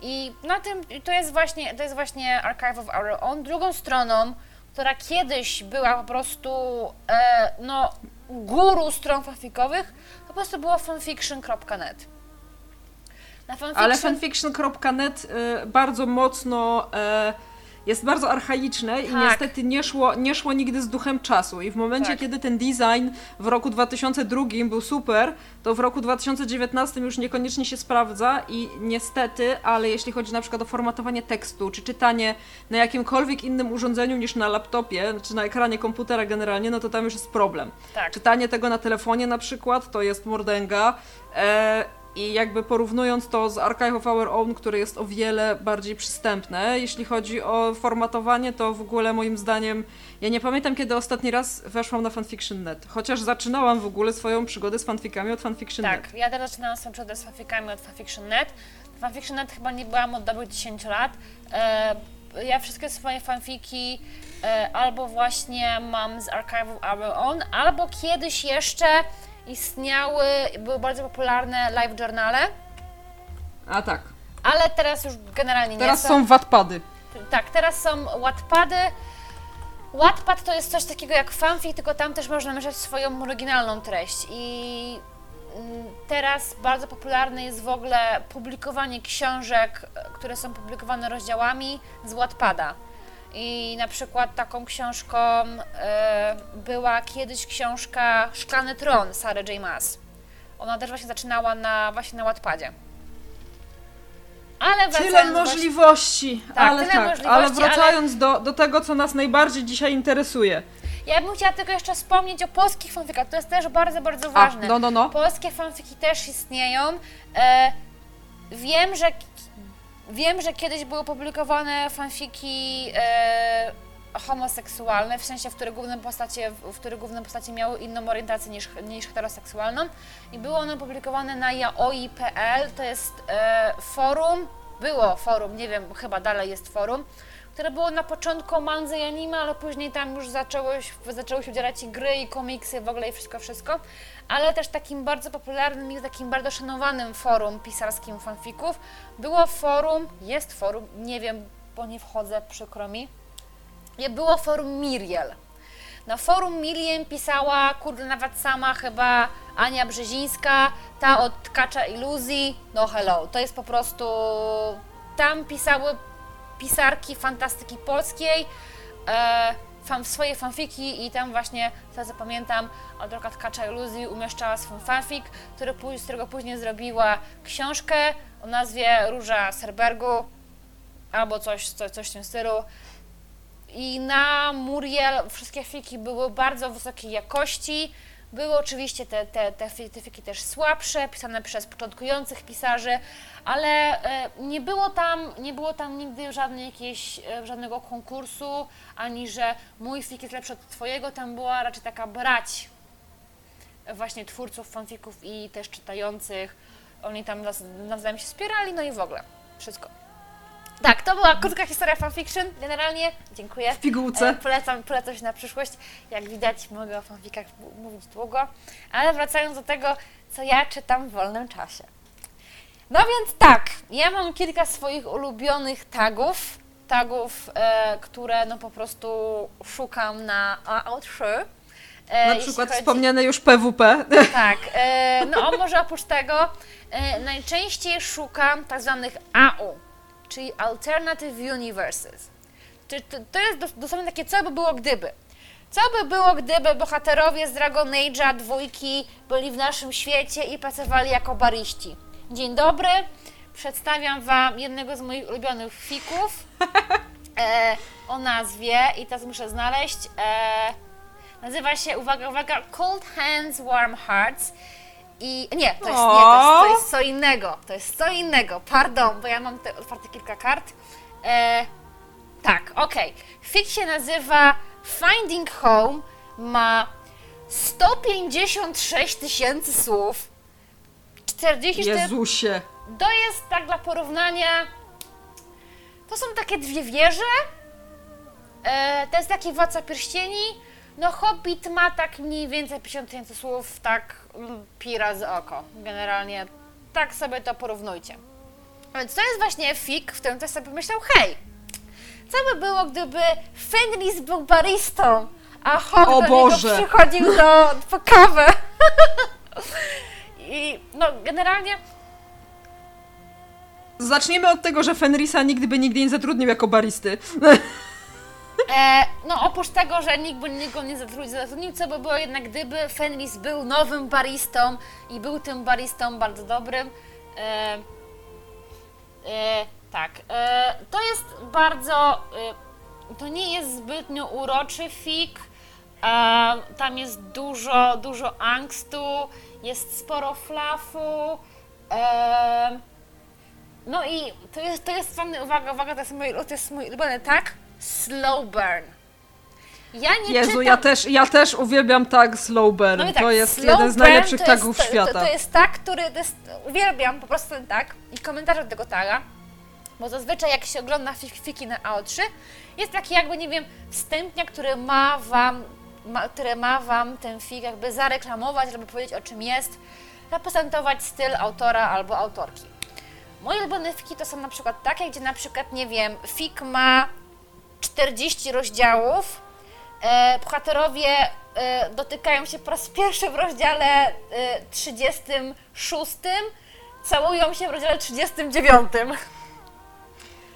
I na tym to jest właśnie, to jest właśnie Archive of Our Own. Drugą stroną, która kiedyś była po prostu e, no, guru stron fanfikowych, to po prostu było fanfiction.net. Fanfiction,
Ale fanfiction.net y, bardzo mocno y, jest bardzo archaiczne i
Tak.
niestety nie szło, nie szło nigdy z duchem czasu. I w momencie,
Tak.
kiedy ten design w roku 2002 był super, to w roku 2019 już niekoniecznie się sprawdza i niestety, ale jeśli chodzi na przykład o formatowanie tekstu, czy czytanie na jakimkolwiek innym urządzeniu niż na laptopie, czy na ekranie komputera generalnie, no to tam już jest problem.
tak.
Czytanie tego na telefonie na przykład to jest mordęga. E, I jakby porównując to z Archive of Our Own, które jest o wiele bardziej przystępne, jeśli chodzi o formatowanie, to w ogóle moim zdaniem, ja nie pamiętam kiedy ostatni raz weszłam na fanfiction.net, chociaż zaczynałam w ogóle swoją przygodę z fanfikami od fanfiction.net.
Tak, ja też zaczynałam swoją przygodę z fanfikami od fanfiction.net. Fanfiction.net chyba nie byłam od dobrych 10 lat. E, ja wszystkie swoje fanfiki e, albo właśnie mam z Archive of Our Own, albo kiedyś jeszcze istniały, były bardzo popularne live journale,
A tak,
ale teraz już generalnie
teraz
nie
są Wattpady.
Tak, teraz są Wattpady. Wattpad to jest coś takiego jak fanfic, tylko tam też można mieszać swoją oryginalną treść i mm, teraz bardzo popularne jest w ogóle publikowanie książek, które są publikowane rozdziałami z Wattpada. I na przykład taką książką e, była kiedyś książka Szklany Tron Sary J. Maas. Ona też właśnie zaczynała na, właśnie na Wattpadzie. Ale
Tyle
wracając właśnie-
możliwości,
Tak,
ale
tyle
tak,
możliwości,
ale wracając do, do tego, co nas najbardziej dzisiaj interesuje.
Ja bym chciała tylko jeszcze wspomnieć o polskich fanfikach, to jest też bardzo, bardzo
A,
ważne.
no, no, no.
Polskie fanfiki też istnieją. E, wiem, że wiem, że kiedyś były publikowane fanfiki e, homoseksualne, w sensie, w których główne postacie, w których główne postacie miały inną orientację niż, niż heteroseksualną. I były one publikowane na yaoi.pl, to jest e, forum, było forum, nie wiem, chyba dalej jest forum, które było na początku manzy i anime, ale później tam już zaczęły, się- zaczęły się udzielać i gry, i komiksy, w ogóle i wszystko, wszystko. Ale też takim bardzo popularnym i takim bardzo szanowanym forum pisarskim fanfików było forum, jest forum, nie wiem, bo nie wchodzę, przykro mi, było forum Miriel. Na forum Milien pisała, kurde, nawet sama chyba Ania Brzezińska, ta od Tkacza Iluzji, no hello, to jest po prostu, tam pisały pisarki fantastyki polskiej, e, fan, swoje fanfiki i tam właśnie, co zapamiętam, Adroka Tkacza Iluzji umieszczała swój fanfik, który, z którego później zrobiła książkę o nazwie Róża Serbergu, albo coś, coś, coś w tym stylu. I na Muriel wszystkie fiki były bardzo wysokiej jakości. Były oczywiście te, te, te, fi- te fiki też słabsze, pisane przez początkujących pisarzy, ale e, nie było tam, nie było tam nigdy żadnej jakiejś, e, żadnego konkursu, ani że mój fik jest lepszy od twojego. Tam była raczej taka brać właśnie twórców fanfików i też czytających. Oni tam nawzajem się wspierali, no i w ogóle wszystko. Tak, to była krótka historia fanfiction. Generalnie dziękuję.
W pigułce.
E, Polecam, polecam się na przyszłość. Jak widać, mogę o fanfikach mówić długo. Ale wracając do tego, co ja czytam w wolnym czasie. No więc tak, ja mam kilka swoich ulubionych tagów. Tagów, e, które no po prostu szukam na AO3. E,
Na przykład
chodzi-
wspomniane już PWP.
tak, e, no może oprócz tego e, najczęściej szukam tak zwanych AU, czyli Alternative Universes. To, to jest dos- dosłownie takie, co by było gdyby. Co by było, gdyby bohaterowie z Dragon Age'a dwójki byli w naszym świecie i pracowali jako bariści? Dzień dobry, przedstawiam Wam jednego z moich ulubionych fików e, o nazwie, i teraz muszę znaleźć, e, nazywa się, uwaga, uwaga, Cold Hands, Warm Hearts. I nie, to jest, nie, to jest, to jest co innego, to jest co innego, pardon, bo ja mam tutaj otwarte kilka kart. E, tak, okej. Fik się nazywa Finding Home, ma 156 tysięcy słów, 44...
Jezusie.
To jest tak dla porównania. To są takie dwie wieże. E, to jest taki władca pierścieni. No, Hobbit ma tak mniej więcej 50 tysięcy słów, tak mm, pi razy oko. Generalnie tak sobie to porównujcie. Więc to jest właśnie fik, w którym ktoś sobie pomyślał, hej, co by było, gdyby Fenris był baristą, a do
Boże.
niego przychodził do, po kawę. I no, generalnie
Zaczniemy od tego, że Fenrisa nigdy by nigdy nie zatrudnił jako baristy.
E, no oprócz tego, że nikt by niego nie zatrudnił, co by było jednak gdyby Fenris był nowym baristą i był tym baristą bardzo dobrym. E, e, tak, e, to jest bardzo, e, to nie jest zbytnio uroczy fik, e, tam jest dużo, dużo angstu, jest sporo flafu, no i to jest, to jest uwaga, uwaga, to jest mój, to jest mój ulubiony tak, slow burn. Ja nie
Jezu,
czytam...
ja też, ja też uwielbiam tag slow burn.
No tak,
to jest jeden z najlepszych
jest-
tagów
to,
świata.
To, to jest tak, który jest, uwielbiam po prostu ten tag i komentarze do tego taga, bo zazwyczaj jak się ogląda fik- fiki na AO3, jest taki jakby, nie wiem, wstępnia, który ma wam, ma, które ma wam ten fik jakby zareklamować, żeby powiedzieć o czym jest, zaprezentować styl autora albo autorki. Moje ulubione fiki to są na przykład takie, gdzie na przykład, nie wiem, fik ma 40 rozdziałów, e, bohaterowie e, dotykają się po raz pierwszy w rozdziale e, 36, całują się w rozdziale 39.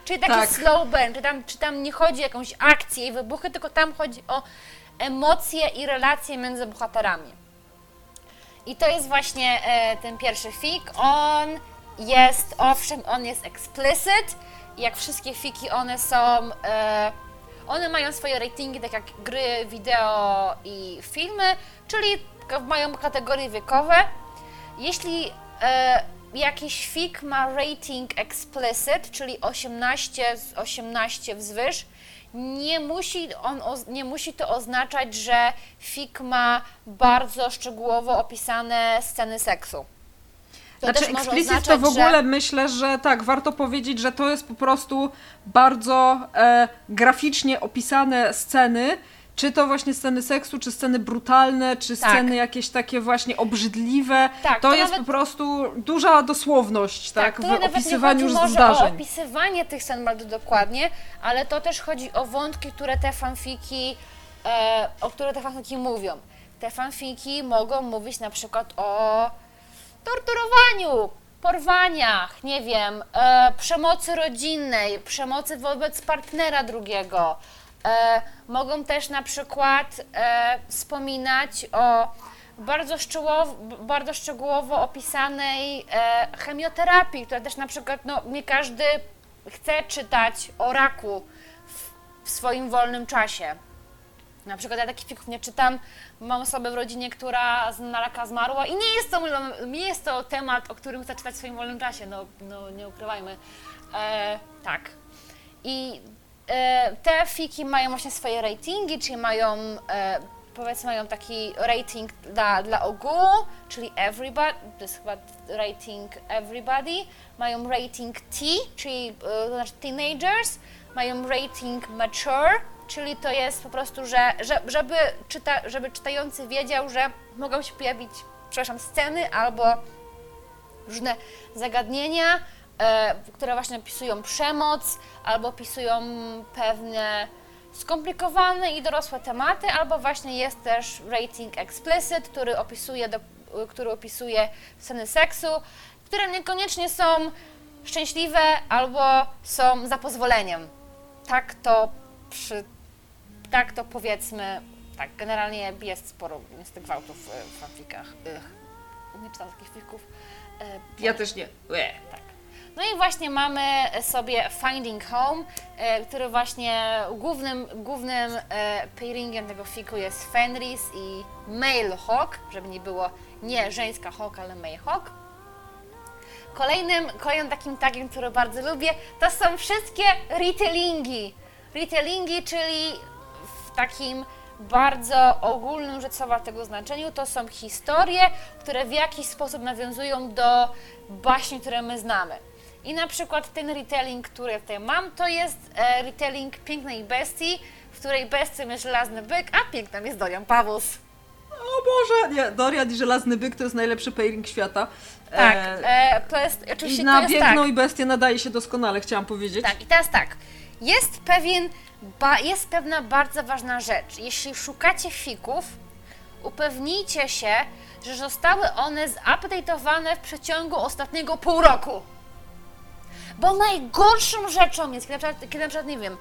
Czyli taki
Tak.
slow burn, czy tam, czy tam nie chodzi o jakąś akcję i wybuchy, tylko tam chodzi o emocje i relacje między bohaterami. I to jest właśnie e, ten pierwszy fik. On jest, owszem, on jest explicit. Jak wszystkie fiki, one są. E, one mają swoje ratingi, tak jak gry, wideo i filmy, czyli mają kategorie wiekowe. Jeśli e, jakiś fik ma rating explicit, czyli 18 z 18 wzwyż, nie musi, on, nie musi to oznaczać, że fik ma bardzo szczegółowo opisane sceny seksu. To
Znaczy, explicit to w ogóle
że...
myślę, że tak, warto powiedzieć, że to jest po prostu bardzo e, graficznie opisane sceny, czy to właśnie sceny seksu, czy sceny brutalne, czy
Tak.
sceny jakieś takie właśnie obrzydliwe.
Tak,
to,
to
jest
nawet-
po prostu duża dosłowność, tak,
to
w opisywaniu już
może o
zdarzeń.
opisywanie tych scen bardzo dokładnie, ale to też chodzi o wątki, które te fanfiki, e, o które te fanfiki mówią. Te fanfiki mogą mówić na przykład o torturowaniu, porwaniach, nie wiem, e, przemocy rodzinnej, przemocy wobec partnera drugiego. E, mogą też na przykład e, wspominać o bardzo, szczegółowo, bardzo szczegółowo opisanej e, chemioterapii, która też na przykład, no nie każdy chce czytać o raku w, w swoim wolnym czasie. Na przykład ja takich fików nie czytam. Mam osobę w rodzinie, która na raka zmarła i nie jest to, nie jest to temat, o którym chcę czytać w swoim wolnym czasie, no, no nie ukrywajmy. E, tak. I e, te fiki mają właśnie swoje ratingi, czyli mają, e, powiedzmy, mają taki rating dla, dla ogółu, czyli everybody, to jest chyba rating everybody, mają rating T, czyli e, to znaczy teenagers, mają rating mature, czyli to jest po prostu, że, że żeby, czyta, żeby czytający wiedział, że mogą się pojawić, przepraszam, sceny albo różne zagadnienia, e, które właśnie opisują przemoc albo opisują pewne skomplikowane i dorosłe tematy, albo właśnie jest też rating explicit, który opisuje, do, który opisuje sceny seksu, które niekoniecznie są szczęśliwe albo są za pozwoleniem. Tak to przy, tak to powiedzmy, tak, generalnie jest sporo niestety gwałtów e, w fanfikach. Ych. Nie czytam takich fików. E,
Ja też nie. Ue.
tak. No i właśnie mamy sobie Finding Home, e, który właśnie głównym, głównym e, pairingiem tego fiku jest Fenris i Male Hawk, żeby nie było nie żeńska hawk, ale male hawk. Kolejnym, kolejnym takim tagiem, który bardzo lubię, to są wszystkie retellingi. Retellingi, czyli takim bardzo ogólnym rzecz tego znaczeniu, to są historie, które w jakiś sposób nawiązują do baśni, które my znamy. I na przykład ten retelling, który tutaj mam, to jest e, retelling Pięknej Bestii, w której bestią jest żelazny byk, a piękną jest Dorian Pawus.
O Boże! Nie, Dorian i Żelazny Byk to jest najlepszy pairing świata.
Tak,
E,
e, to jest oczywiście
I
to
na
jest
Piękną
tak.
i Bestię nadaje się doskonale, chciałam powiedzieć.
Tak, i teraz tak. Jest pewien, ba, jest pewna bardzo ważna rzecz. Jeśli szukacie fików, upewnijcie się, że zostały one zupdate'owane w przeciągu ostatniego pół roku. Bo najgorszą rzeczą jest, kiedy na przykład, kiedy na przykład nie wiem,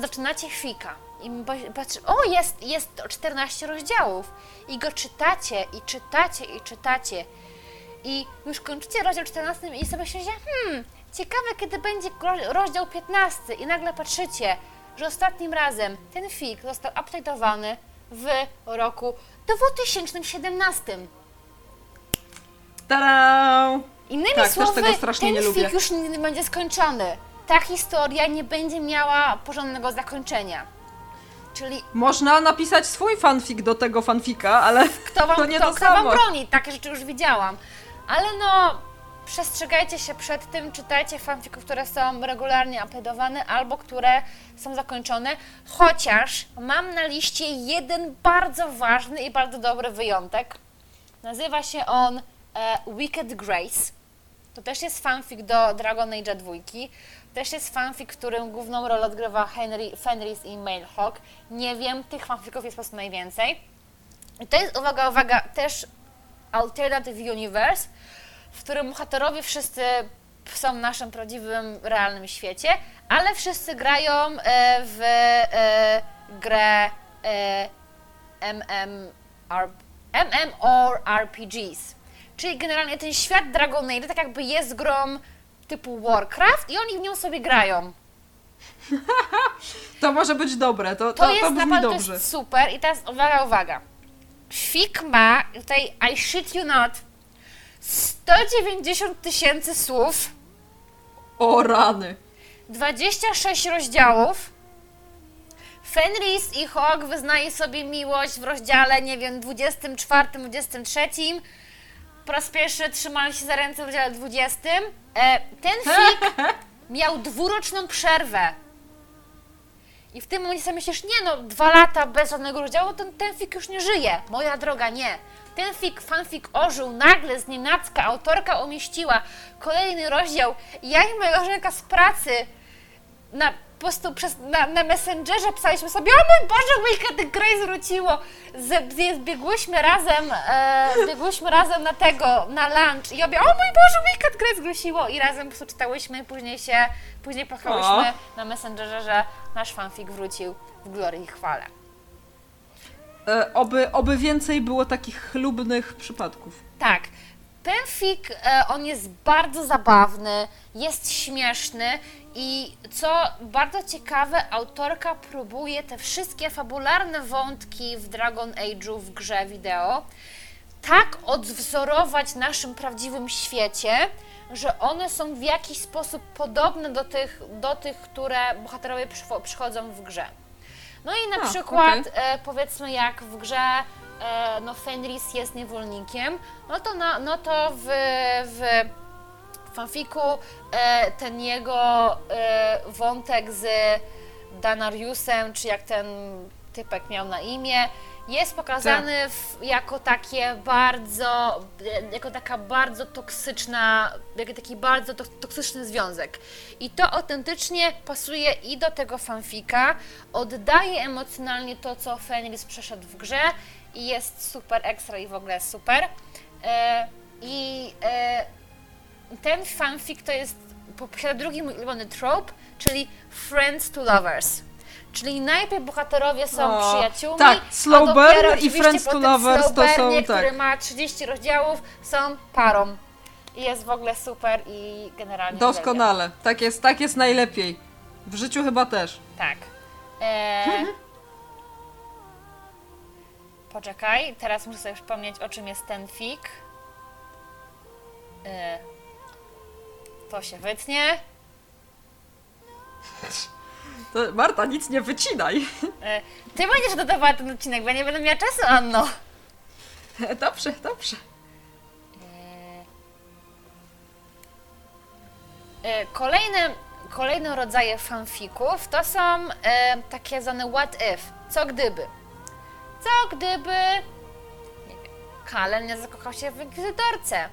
zaczynacie fika i patrzy, o jest, jest 14 rozdziałów i go czytacie i czytacie i czytacie i już kończycie rozdział 14 i sobie myślicie, hmm, ciekawe kiedy będzie ro- rozdział 15 i nagle patrzycie, że ostatnim razem ten fik został update'owany w roku 2017.
Tada!
Innymi
Tak,
słowy, ten
nie lubię.
fik już nie będzie skończony. Ta historia nie będzie miała porządnego zakończenia. Czyli
Można napisać swój fanfic do tego fanfika, ale
kto wam,
to nie
kto,
to
kto wam
samo.
broni? Takie rzeczy już widziałam. Ale no, przestrzegajcie się przed tym, czytajcie fanfików, które są regularnie update'owane albo które są zakończone, chociaż mam na liście jeden bardzo ważny i bardzo dobry wyjątek. Nazywa się on e, Wicked Grace. To też jest fanfic do Dragon Age 2. Też jest fanfic, w którym główną rolę odgrywa Henry, Fenris i Mailhawk. Nie wiem, tych fanfików jest po prostu najwięcej. I to jest, uwaga, uwaga, też Alternative Universe, w którym bohaterowie wszyscy są w naszym prawdziwym, realnym świecie, ale wszyscy grają e, w e, grę e, MMR, MMORPGs. Czyli generalnie ten świat Dragon Age tak jakby jest grą typu Warcraft i oni w nią sobie grają.
to może być dobre, to, to,
To,
to,
jest
brzmi
naprawdę to
dobrze.
jest super i teraz uwaga, uwaga. Fik ma, tutaj I shit you not, 190 tysięcy słów,
O rany.
26 rozdziałów. Fenris i Hawk wyznaje sobie miłość w rozdziale, nie wiem, 24, 23. Po raz pierwszy trzymają się za ręce w rozdziale 20. E, ten fik miał dwuroczną przerwę. I w tym momencie sobie myślisz, nie no, dwa lata bez żadnego rozdziału, to ten fik już nie żyje. Moja droga, nie. Ten fik, fanfik ożył, nagle z nienacka autorka umieściła kolejny rozdział ja i moja koleżanka z pracy na, po prostu przez, na, na Messengerze pisaliśmy sobie, o mój Boże, Wicked Grace wróciło. Z, z, biegłyśmy razem, e, biegłyśmy razem na tego, na lunch i obie, o mój Boże, Wicked Grace wróciło i razem po prostu czytałyśmy później się, później płakałyśmy na Messengerze, że nasz fanfic wrócił w glorii i chwale.
E, oby, oby więcej było takich chlubnych przypadków.
Tak. Penfik, e, on jest bardzo zabawny, jest śmieszny i co bardzo ciekawe, autorka próbuje te wszystkie fabularne wątki w Dragon Age'u w grze wideo tak odwzorować naszym prawdziwym świecie, że one są w jakiś sposób podobne do tych, do tych które bohaterowie przycho- przychodzą w grze. No i na
A,
przykład
okej.
e, powiedzmy jak w grze e, no Fenris jest niewolnikiem, no to, na, no to w, w fanfiku e, ten jego wątek z Danariusem, czy jak ten typek miał na imię, jest pokazany w, jako takie bardzo, jako taka bardzo toksyczna, jako taki bardzo to, toksyczny związek. I to autentycznie pasuje i do tego fanfika, oddaje emocjonalnie to, co Fenris przeszedł w grze i jest super ekstra i w ogóle super. E, I e, ten fanfic to jest, posiada drugi mój ulubiony trope, czyli friends to lovers. Czyli najpierw bohaterowie są
O,
przyjaciółmi,
tak, slow
a dopiero
burn i
oczywiście
friends to lovers to są,
burnie,
tak.
który ma 30 rozdziałów, są parą. I jest w ogóle super i generalnie uwielbiam.
Doskonale. Tak jest, tak jest najlepiej. W życiu chyba też.
Tak. E... Poczekaj, teraz muszę sobie przypomnieć, o czym jest ten fik. E... To się wytnie.
To, Marta, nic nie wycinaj.
E... Ty będziesz dodawała ten odcinek, bo ja nie będę miała czasu, Anno.
Dobrze, dobrze.
E, Kolejne, kolejne rodzaje fanfików to są e, takie zwane what if, co gdyby. Co gdyby, nie wiem, Kalen nie zakochał się w Inkwizytorce,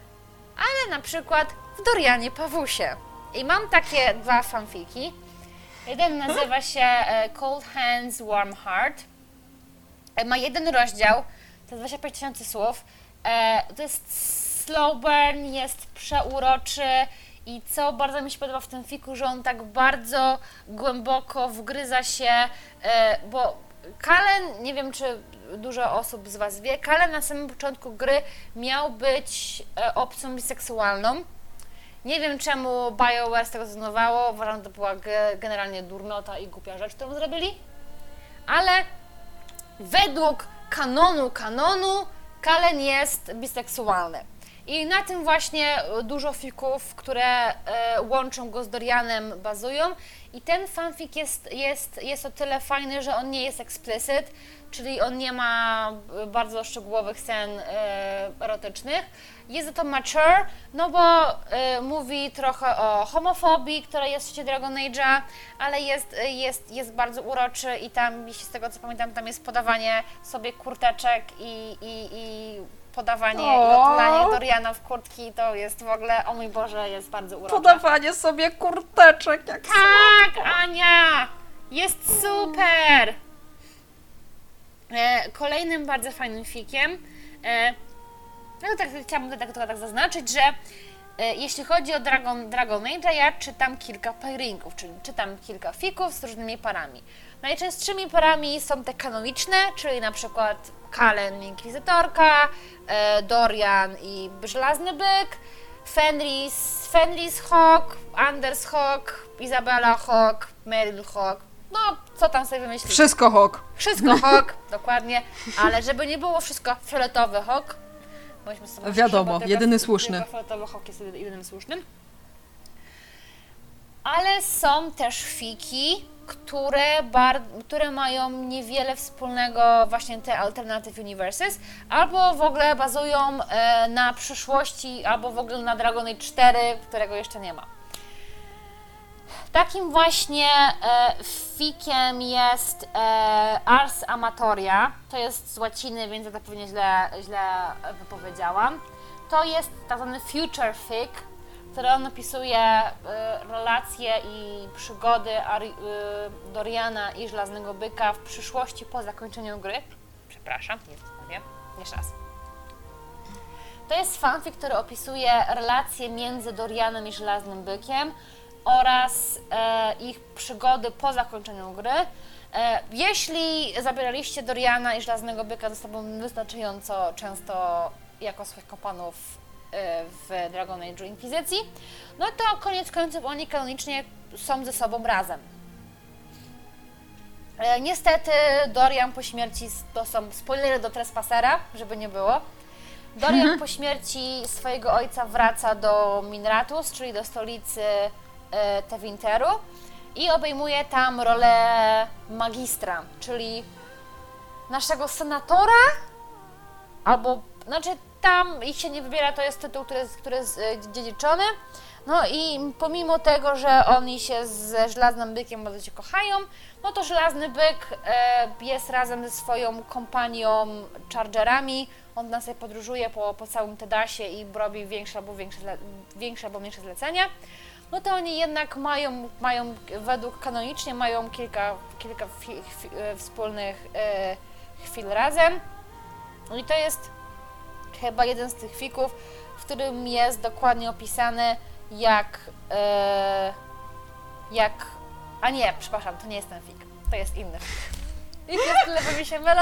ale na przykład w Dorianie Pawusie. I mam takie dwa fanfiki. Jeden nazywa się e, Cold Hands, Warm Heart. E, Ma jeden rozdział, to jest 25 tysięcy słów. E, to jest slow burn, jest przeuroczy i co bardzo mi się podoba w tym fiku, że on tak bardzo głęboko wgryza się, bo Kalen, nie wiem czy dużo osób z Was wie, Kalen na samym początku gry miał być opcją biseksualną. Nie wiem czemu BioWare z tego zrezygnowało, uważam, że to była ge- generalnie durnota i głupia rzecz, którą zrobili, ale według kanonu kanonu Kalen jest biseksualny. I na tym właśnie dużo fików, które e, łączą go z Dorianem, bazują. I ten fanfic jest, jest, jest o tyle fajny, że on nie jest explicit, czyli on nie ma bardzo szczegółowych scen e, erotycznych. Jest za to mature, no bo e, mówi trochę o homofobii, która jest w świecie Dragon Age'a, ale jest, jest, jest bardzo uroczy i tam, jeśli z tego co pamiętam, tam jest podawanie sobie kurteczek i, i, i podawanie
O.
i otulanie Doriana w kurtki, to jest w ogóle, o mój Boże, jest bardzo urocze.
Podawanie sobie kurteczek, jak
Tak, Ania! Jest super! E, kolejnym bardzo fajnym fikiem, e, no tak chciałabym tak, tylko tak zaznaczyć, że e, jeśli chodzi o Dragon, Dragon Age, ja czytam kilka pairingów, czyli czytam kilka fików z różnymi parami. Najczęstszymi parami są te kanoniczne, czyli na przykład Kalen Inkwizytorka, e, Dorian i Żelazny Byk, Fenris, Fenris Hawk, Anders Hawk, Izabela Hawk, Meryl Hawk, no co tam sobie wymyślić.
Wszystko hok.
Wszystko hok, dokładnie, ale żeby nie było wszystko fioletowy hok, bądźmy sobie
Wiadomo,
tylko-
jedyny słuszny.
Tylko hok jest jedy- jedynym słusznym. Ale są też fiki, które, bar- które mają niewiele wspólnego właśnie te Alternative Universes, albo w ogóle bazują e, na przyszłości, albo w ogóle na Dragon Age 4, którego jeszcze nie ma. Takim właśnie e, fikiem jest e, Ars Amatoria. To jest z łaciny, więc ja to pewnie źle, źle wypowiedziałam. To jest tak zwany future fic, który on opisuje e, relacje i przygody e, Doriana i Żelaznego Byka w przyszłości po zakończeniu gry. Przepraszam, nie powiem. Jeszcze raz. To jest fanfic, który opisuje relacje między Dorianem i Żelaznym Bykiem oraz e, ich przygody po zakończeniu gry. E, jeśli zabieraliście Doriana i Żelaznego Byka ze sobą wystarczająco często jako swoich kompanów e, w Dragon Age Inkwizycji, no to koniec końców oni kanonicznie są ze sobą razem. E, niestety Dorian po śmierci, to są spoilery do Trespassera, żeby nie było, Dorian po śmierci swojego ojca wraca do Minratus, czyli do stolicy e, Tevinteru i obejmuje tam rolę magistra, czyli naszego senatora, albo, znaczy tam ich się nie wybiera, to jest tytuł, który jest, który jest e, dziedziczony. No i pomimo tego, że oni się ze Żelaznym Bykiem bardzo się kochają, no to Żelazny Byk e, jest razem ze swoją kompanią Chargerami. On na sobie podróżuje po, po całym Tedasie i robi większe albo, większe, większe albo mniejsze zlecenia. No to oni jednak mają, mają według kanonicznie mają kilka, kilka fi, fi, e, wspólnych e, chwil razem. No i to jest chyba jeden z tych fików, w którym jest dokładnie opisane, jak. E, jak. A nie, przepraszam, to nie jest ten fik. To jest inny. I tyle, mi się mylą.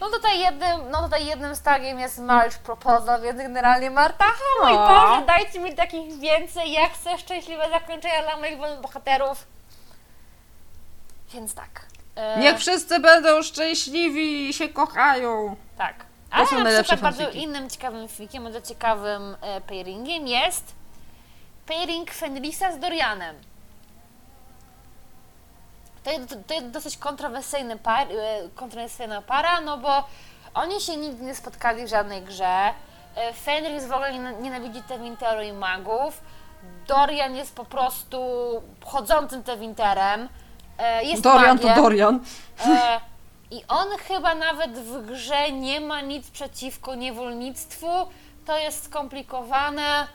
No tutaj jednym, no tutaj jednym z tagiem jest marriage proposal, więc generalnie Marta, o mój
O.
Boże, dajcie mi takich więcej, ja chcę szczęśliwe zakończenia dla moich bohaterów. Więc tak. E,
Niech wszyscy będą szczęśliwi i się kochają.
Tak. Ale na przykład bardzo innym ciekawym fikiem, bardzo ciekawym e, pairingiem jest pairing Fenrisa z Dorianem. To jest, to jest dosyć kontrowersyjny par, e, kontrowersyjna para, no bo oni się nigdy nie spotkali w żadnej grze. E, Fenris w ogóle niena- nienawidzi Tevinteru i magów. Dorian jest po prostu chodzącym Tewinterem. E, Jest
Dorian
magiem.
to Dorian.
I on chyba nawet w grze nie ma nic przeciwko niewolnictwu. To jest skomplikowane.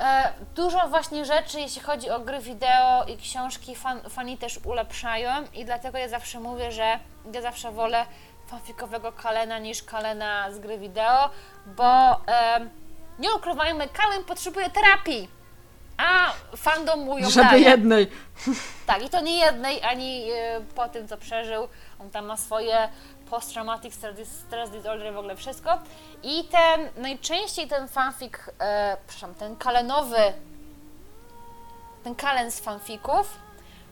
E, dużo właśnie rzeczy, jeśli chodzi o gry wideo i książki, fan, fani też ulepszają i dlatego ja zawsze mówię, że ja zawsze wolę fanfikowego Kalena niż Kalena z gry wideo, bo nie ukrywajmy, Kalen potrzebuje terapii, a fandom mu ją
Żeby
daje.
jednej.
Tak, i to nie jednej, ani e, po tym, co przeżył. On tam ma swoje post-traumatic stress dis- stress disorder w ogóle wszystko. I ten, najczęściej ten fanfic, e, przepraszam, ten kalenowy, ten kalen z fanfików,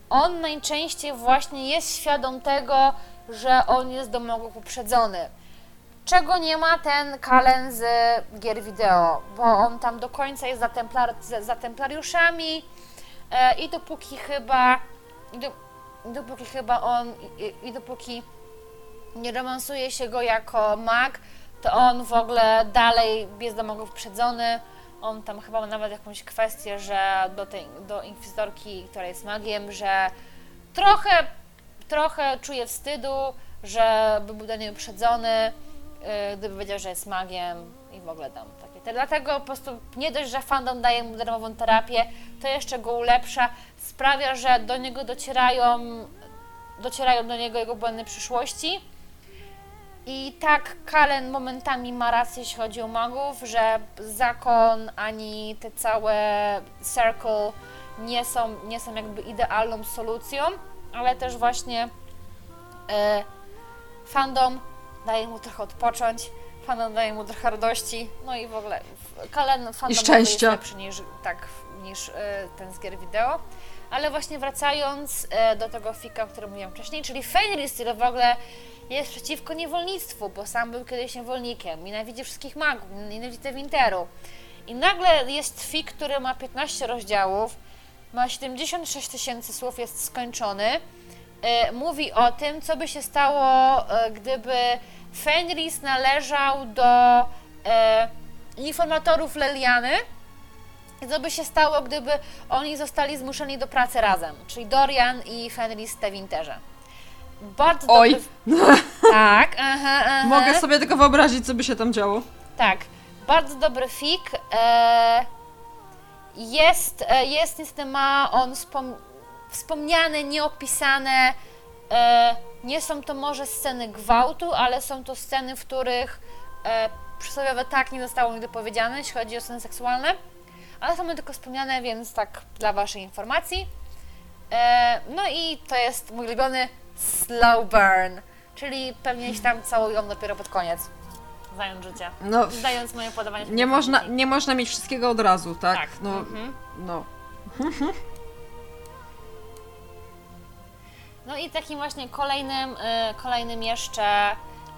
on najczęściej właśnie jest świadom tego, że on jest do mogła uprzedzony. czego nie ma ten Kalen z gier wideo, bo on tam do końca jest za, templar, za, za templariuszami e, i dopóki chyba i, do, dopóki chyba on i, i dopóki nie romansuje się go jako mag, to on w ogóle dalej jest do magów uprzedzony. On tam chyba ma nawet jakąś kwestię, że do tej, do inkwizytorki, która jest magiem, że trochę, trochę czuje wstydu, że by był do niej uprzedzony, yy, gdyby wiedział, że jest magiem i w ogóle tam takie. Dlatego po prostu nie dość, że fandom daje mu darmową terapię, to jeszcze go ulepsza, sprawia, że do niego docierają, docierają do niego jego błędy przyszłości. I tak Kalen momentami ma rację, jeśli chodzi o magów, że zakon ani te całe circle nie są, nie są jakby idealną solucją, ale też właśnie e, fandom daje mu trochę odpocząć, fandom daje mu trochę radości, no i w ogóle Kalen fandom jest
szczęścia.
lepszy niż, tak, niż e, ten z gier wideo. Ale właśnie wracając e, do tego fika, o którym mówiłam wcześniej, czyli Fenris, który w ogóle jest przeciwko niewolnictwu, bo sam był kiedyś niewolnikiem, nienawidzi wszystkich magów, nienawidzi Winteru. I nagle jest fik, który ma 15 rozdziałów, ma 76 tysięcy słów, jest skończony. E, mówi o tym, co by się stało, e, gdyby Fenris należał do e, informatorów Leliany. Co by się stało, gdyby oni zostali zmuszeni do pracy razem, czyli Dorian i Fenris w Winterze. Bardzo
Oj.
dobry... Tak, aha, aha.
Mogę sobie tylko wyobrazić, co by się tam działo.
Tak, bardzo dobry fik. E, jest, e, jest niestety ma on wspom, wspomniane, nieopisane. E, nie są to może sceny gwałtu, ale są to sceny, w których e, przysłowiowe tak nie zostało nigdy powiedziane, jeśli chodzi o sceny seksualne. Ale są one tylko wspomniane, więc tak dla Waszej informacji. E, no i to jest mój ulubiony slow burn, czyli pewnie się tam całują dopiero pod koniec. Zając życia.
No,
Zdając moje podobanie.
nie można, nie można mieć wszystkiego od razu, tak?
Tak.
No,
Mhm.
no.
No i takim właśnie kolejnym, e, kolejnym jeszcze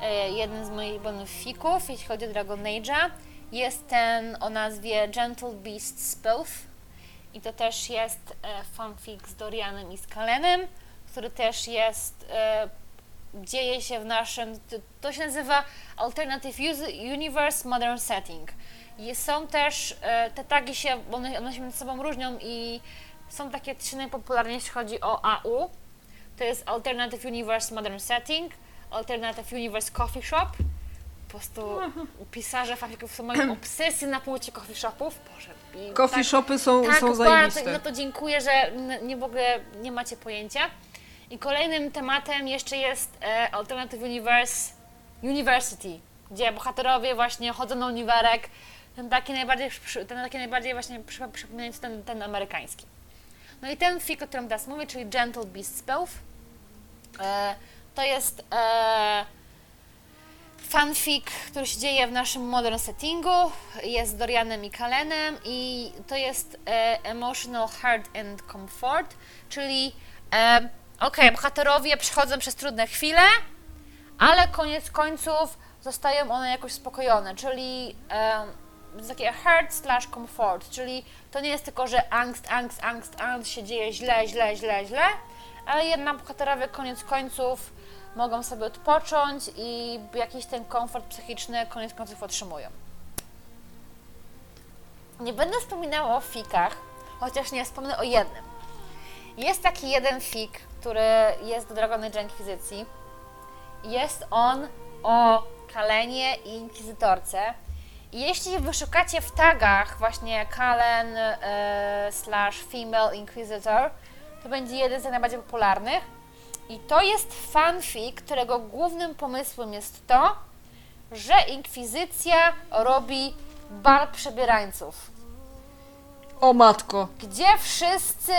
e, jeden z moich ulubionych fików, jeśli chodzi o Dragon Age'a, jest ten o nazwie Gentle Beast Spells. I to też jest e, fanfic z Dorianem i z Kalenem, który też jest, e, dzieje się w naszym, to, to się nazywa Alternative Universe Modern Setting. I są też, e, te tagi się, one, one się między sobą różnią i są takie trzy najpopularniejsze, jeśli chodzi o AU. To jest Alternative Universe Modern Setting, Alternative Universe Coffee Shop. Po prostu pisarze fanfików są moją obsesją na punkcie coffee shopów. Boże,
Coffee
tak,
shopy są,
tak,
są
bardzo,
zajebiste.
no to dziękuję, że nie w ogóle nie macie pojęcia. I kolejnym tematem jeszcze jest e, Alternative Universe University, gdzie bohaterowie właśnie chodzą na uniwerek, ten taki najbardziej, ten taki najbardziej właśnie przy- przypominający ten, ten amerykański. No i ten fik, o którym teraz mówię, czyli Gentle Beast Spells, e, to jest e, fanfic, który się dzieje w naszym modern settingu, jest Dorianem i Kalenem i to jest e, emotional hard and comfort, czyli e, okej, bohaterowie przechodzą przez trudne chwile, ale koniec końców zostają one jakoś uspokojone, czyli jest takie hard slash comfort, czyli to nie jest tylko, że angst, angst, angst, angst się dzieje źle, źle, źle, źle, ale jednak bohaterowie koniec końców mogą sobie odpocząć i jakiś ten komfort psychiczny koniec końców otrzymują. Nie będę wspominała o fikach, chociaż nie wspomnę o jednym. Jest taki jeden fik, który jest do Dragon Age Inkwizycji. Jest on o Kalenie i Inkwizytorce. I jeśli wyszukacie w tagach właśnie Kalen e, slash Female Inquisitor, to będzie jeden z najbardziej popularnych. I to jest fanfic, którego głównym pomysłem jest to, że Inkwizycja robi bal przebierańców
O matko.
gdzie wszyscy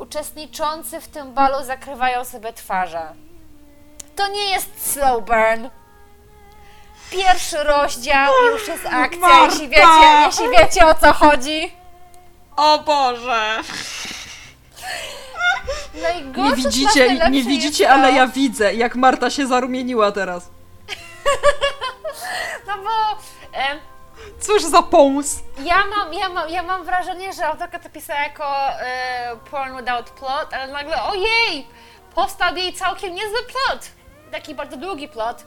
uczestniczący w tym balu zakrywają sobie twarze. To nie jest slow burn. Pierwszy rozdział już jest akcja,
Marta!
jeśli wiecie, jeśli wiecie o co chodzi.
O Boże.
Najgorsze
Nie
slash
widzicie,
najlepsze
nie
jest
widzicie,
to-
ale ja widzę, jak Marta się zarumieniła teraz.
No bo e,
Cóż za pomysł!
ja, mam, ja, mam, ja mam wrażenie, że autorka to pisała jako e, porn without plot, ale nagle ojej, powstał jej całkiem niezły plot. Taki bardzo długi plot.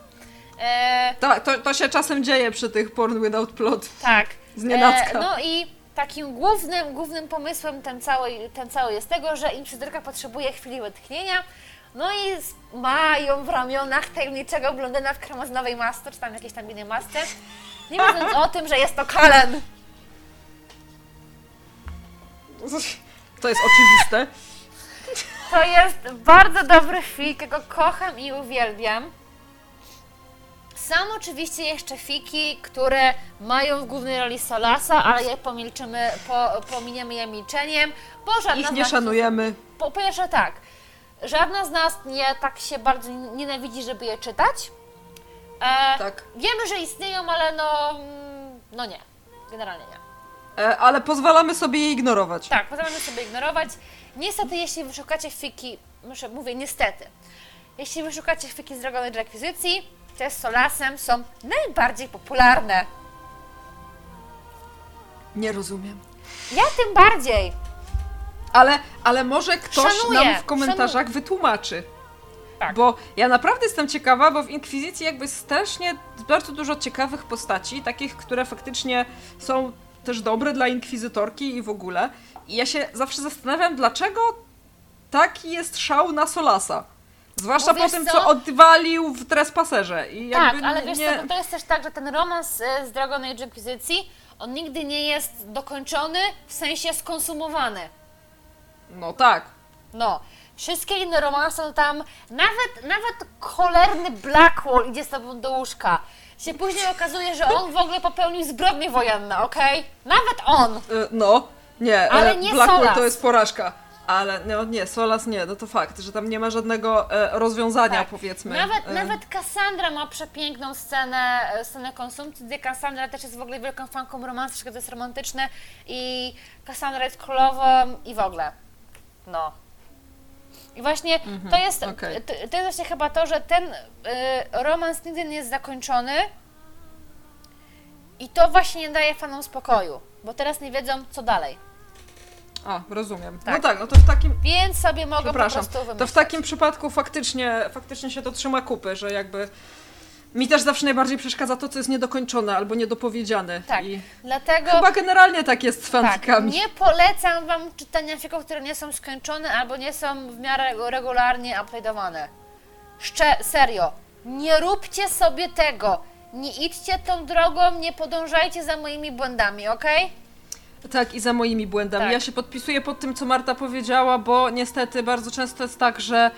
E,
Tak, to, to się czasem dzieje przy tych porn without plot.
tak.
Znienacka.
E, no i takim głównym, głównym pomysłem ten cały, ten cały jest tego, że inkwizytorka potrzebuje chwili wytchnienia, no i s- ma ją w ramionach tajemniczego blondyna w kremozynowej masce, czy tam jakiejś tam innej masce, nie mówiąc o tym, że jest to Kalen.
To jest oczywiste.
To jest bardzo dobry fik, ja go kocham i uwielbiam. Są oczywiście jeszcze fiki, które mają w głównej roli Solasa, ale je pomilczymy, po, pominiemy je milczeniem, bo żadna
Ich
z
nie
nas
szanujemy.
Po pierwsze tak, żadna z nas nie tak się bardzo nienawidzi, żeby je czytać. E,
Tak.
Wiemy, że istnieją, ale no, mm, no nie, generalnie nie.
E, ale pozwalamy sobie je ignorować.
Tak, pozwolimy sobie ignorować. Niestety, jeśli wyszukacie fiki, muszę, mówię niestety, jeśli wyszukacie fiki z Dragon Age Akwizycji, te z Solasem są najbardziej popularne.
Nie rozumiem.
Ja tym bardziej.
Ale, ale może ktoś
Szanuję,
nam w komentarzach wytłumaczy.
Tak.
Bo ja naprawdę jestem ciekawa, bo w Inkwizycji jakby strasznie bardzo dużo ciekawych postaci, takich, które faktycznie są też dobre dla Inkwizytorki i w ogóle. I ja się zawsze zastanawiam, dlaczego taki jest szał na Solasa. Zwłaszcza po tym,
co?
co odwalił w Trespaserze. I
Tak, ale wiesz
nie...
co, to jest też tak, że ten romans e, z Dragon Age Inquisicji, on nigdy nie jest dokończony, w sensie skonsumowany.
No tak.
No, wszystkie inne romanse to tam, nawet, nawet cholerny Blackwall idzie z tobą do łóżka. Się później okazuje, że on w ogóle popełnił zbrodnie wojenne, okej? Nawet on!
Y, No, nie,
Ale
e,
nie
Blackwall
Solas.
to jest porażka. Ale no nie, Solas nie, no to fakt, że tam nie ma żadnego e, rozwiązania,
Tak.
powiedzmy.
Nawet,
E,
nawet Cassandra ma przepiękną scenę, e, scenę konsumpcji, gdzie Cassandra też jest w ogóle wielką fanką romansu, że to jest romantyczne i Cassandra jest królową i w ogóle. No. I właśnie to jest
Mhm, okej.
to, to jest właśnie chyba to, że ten y, romans nigdy nie jest zakończony i to właśnie nie daje fanom spokoju, bo teraz nie wiedzą co dalej.
A, rozumiem.
Tak.
No tak, no to w takim.
Więc sobie mogą po prostu
To
wymyśleć.
w takim przypadku faktycznie, faktycznie się to trzyma kupy, że jakby. Mi też zawsze najbardziej przeszkadza to, co jest niedokończone albo niedopowiedziane.
Tak,
I
dlatego...
chyba generalnie tak jest z
Tak,
fanfikami.
nie polecam Wam czytania fików, które nie są skończone albo nie są w miarę regularnie update'owane. Szcze, serio, nie róbcie sobie tego. Nie idźcie tą drogą, nie podążajcie za moimi błędami, ok?
Tak, i za moimi błędami.
Tak.
Ja się podpisuję pod tym, co Marta powiedziała, bo niestety bardzo często jest tak, że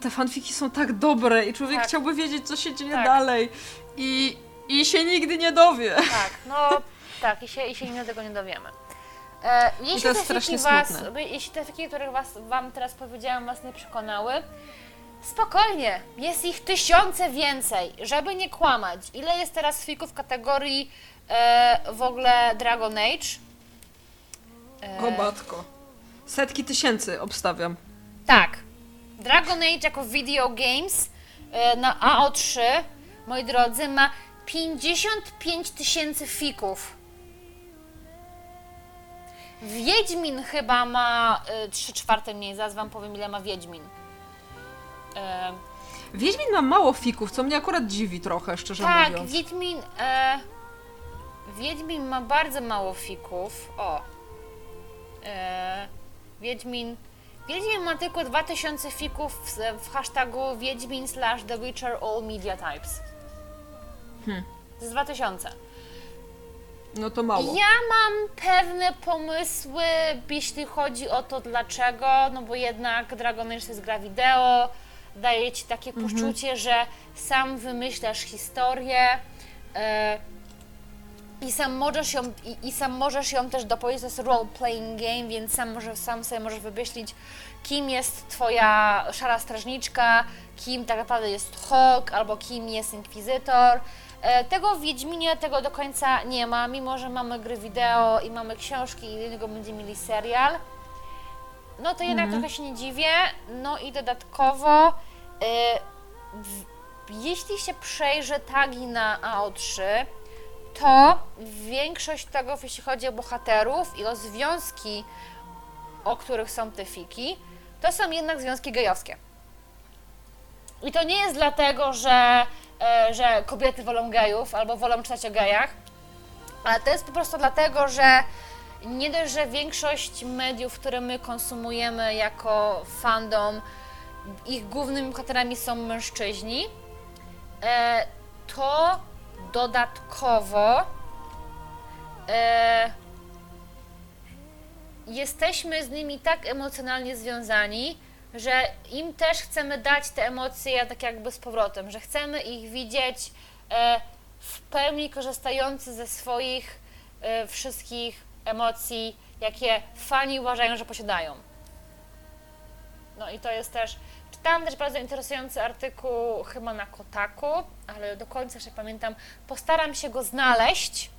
te fanfiki są tak dobre i człowiek
Tak.
chciałby wiedzieć, co się dzieje
Tak.
dalej. I, I się nigdy nie dowie.
Tak, no tak, i się, i się nigdy tego nie dowiemy. E, jeśli,
to jest
te
strasznie
was,
smutne.
jeśli te fiki, których was, Wam teraz powiedziałam, Was nie przekonały, spokojnie, jest ich tysiące więcej, żeby nie kłamać. Ile jest teraz fików w kategorii e, w ogóle Dragon Age? E,
O matko. Setki tysięcy obstawiam.
Tak. Dragon Age jako video games e, na AO3, moi drodzy, ma 55 tysięcy fików. Wiedźmin chyba ma y, 3 czwarte mniej, zaraz wam powiem ile ma Wiedźmin. E,
Wiedźmin ma mało fików, co mnie akurat dziwi trochę, szczerze
tak,
mówiąc.
Wiedźmin. E, Wiedźmin ma bardzo mało fików. O. E, Wiedźmin. Wiedźmin ma tylko 2000 fików w, w hashtagu Wiedźmin slash The Witcher All Media Types.
Hmm.
To jest 2000.
No to mało.
Ja mam pewne pomysły, jeśli chodzi o to dlaczego, no bo jednak Dragon Age to jest gra wideo, daje Ci takie poczucie, że sam wymyślasz historię e, i sam możesz ją, i, i sam możesz ją też dopowiedzieć, to jest role-playing game, więc sam, może, sam sobie możesz wymyślić, kim jest Twoja szara strażniczka, kim tak naprawdę jest Hawk, albo kim jest Inkwizytor. E, Tego w Wiedźminie tego do końca nie ma, mimo że mamy gry wideo i mamy książki i do niego będziemy mieli serial. No to jednak trochę się nie dziwię. No i dodatkowo y, w, jeśli się przejrzy tagi na AO3, to większość tego, jeśli chodzi o bohaterów i o związki, o których są te fiki, to są jednak związki gejowskie. I to nie jest dlatego, że, e, że kobiety wolą gejów albo wolą czytać o gejach, ale to jest po prostu dlatego, że nie dość, że większość mediów, które my konsumujemy jako fandom, ich głównymi bohaterami są mężczyźni, e, to dodatkowo e, jesteśmy z nimi tak emocjonalnie związani, że im też chcemy dać te emocje tak jakby z powrotem, że chcemy ich widzieć e, w pełni korzystający ze swoich e, wszystkich emocji, jakie fani uważają, że posiadają. No i to jest też. Czytałam też bardzo interesujący artykuł chyba na Kotaku, ale do końca jeszcze pamiętam. Postaram się go znaleźć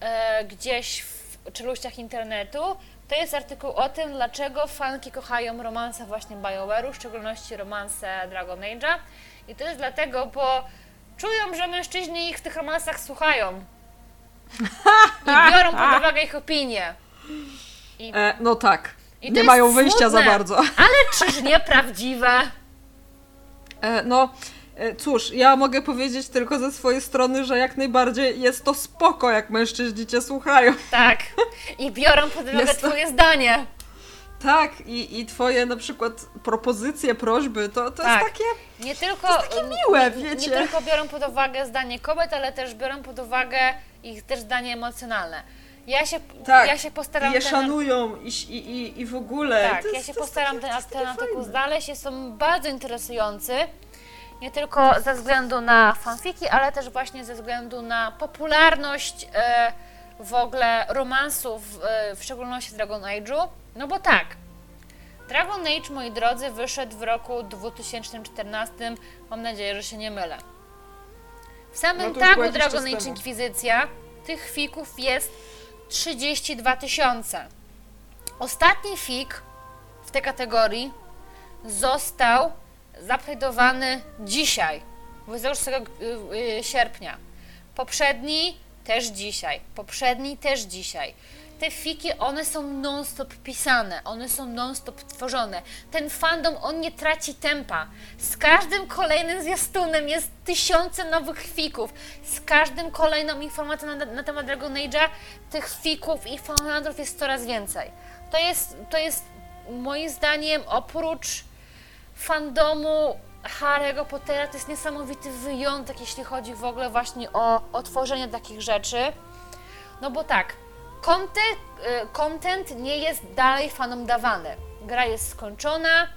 e, gdzieś w czeluściach internetu. To jest artykuł o tym, dlaczego fanki kochają romanse właśnie BioWare'u, w szczególności romanse Dragon Age'a. I to jest dlatego, bo czują, że mężczyźni ich w tych romansach słuchają. I biorą pod uwagę ich opinie. I,
E, no tak. Nie mają wyjścia za
smutne.
bardzo.
Ale czyż nie prawdziwe?
E, no, e, cóż, ja mogę powiedzieć tylko ze swojej strony, że jak najbardziej jest to spoko, jak mężczyźni cię słuchają.
Tak. I biorą pod uwagę
Jest to-
twoje zdanie.
Tak, i, i twoje na przykład propozycje, prośby, to, to
Tak.
jest takie...
Nie tylko,
To jest takie miłe,
nie,
wiecie.
nie tylko biorą pod uwagę zdanie kobiet, ale też biorą pod uwagę ich też zdanie emocjonalne. Ja się,
Tak,
ja się postaram
I je szanują i, i, i, i w ogóle.
Tak,
jest,
ja się postaram ten, artykuł znaleźć. Jest on bardzo interesujący. Nie tylko ze względu na fanfiki, ale też właśnie ze względu na popularność e, w ogóle romansów, e, w szczególności Dragon Age'u. No bo tak, Dragon Age, moi drodzy, wyszedł w roku 2014. Mam nadzieję, że się nie mylę. W samym
No
tagu Dragon Age. Inkwizycja tych fików jest 32 tysiące. Ostatni fik w tej kategorii został zaplajdowany dzisiaj, 26 y, y, sierpnia. Poprzedni też dzisiaj, poprzedni też dzisiaj. Te fiki, one są non-stop pisane, one są non-stop tworzone. Ten fandom, on nie traci tempa. Z każdym kolejnym zwiastunem jest tysiące nowych fików. Z każdym kolejną informacją na, na temat Dragon Age'a tych fików i fanlandów jest coraz więcej. To jest, to jest moim zdaniem oprócz fandomu Harry'ego Pottera to jest niesamowity wyjątek, jeśli chodzi w ogóle właśnie o, o tworzenie takich rzeczy. No bo tak, content, y, content nie jest dalej fanom dawany. Gra jest skończona,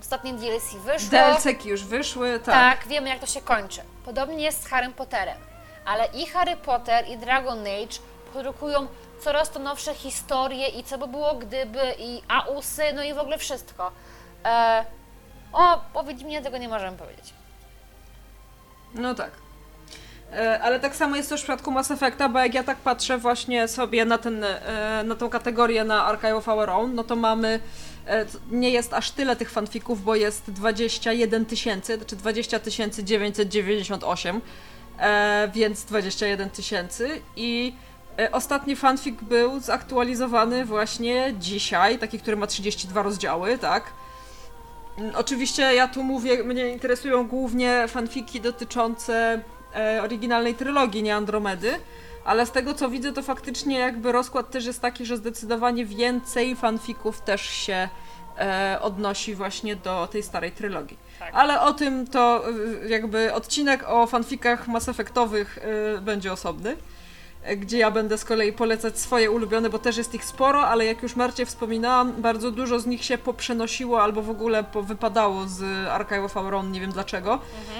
ostatnie DLC wyszło.
DLC-ki już wyszły, tak.
Tak, wiemy jak to się kończy. Podobnie jest z Harrym Potterem. Ale i Harry Potter, i Dragon Age produkują coraz to nowsze historie i co by było gdyby, i AUSy, no i w ogóle wszystko. E, o, o Wiedźminie tego nie możemy powiedzieć.
No tak. E, Ale tak samo jest też w przypadku Mass Effecta, bo jak ja tak patrzę właśnie sobie na, ten, e, na tą kategorię na Archive of Our Own, no to mamy, e, nie jest aż tyle tych fanfików, bo jest 21 tysięcy, znaczy 20 998, e, więc 21 tysięcy i ostatni fanfic był zaktualizowany właśnie dzisiaj, taki, który ma 32 rozdziały, tak? Oczywiście ja tu mówię, mnie interesują głównie fanfiki dotyczące e, oryginalnej trylogii, nie Andromedy, ale z tego co widzę, to faktycznie jakby rozkład też jest taki, że zdecydowanie więcej fanfików też się e, odnosi właśnie do tej starej trylogii.
Tak.
Ale o tym to y, jakby odcinek o fanfikach Mass Effectowych y, będzie osobny e, gdzie ja będę z kolei polecać swoje ulubione, bo też jest ich sporo, ale jak już Marcie wspominałam, bardzo dużo z nich się poprzenosiło albo w ogóle wypadało z Archive of Our Own, nie wiem dlaczego,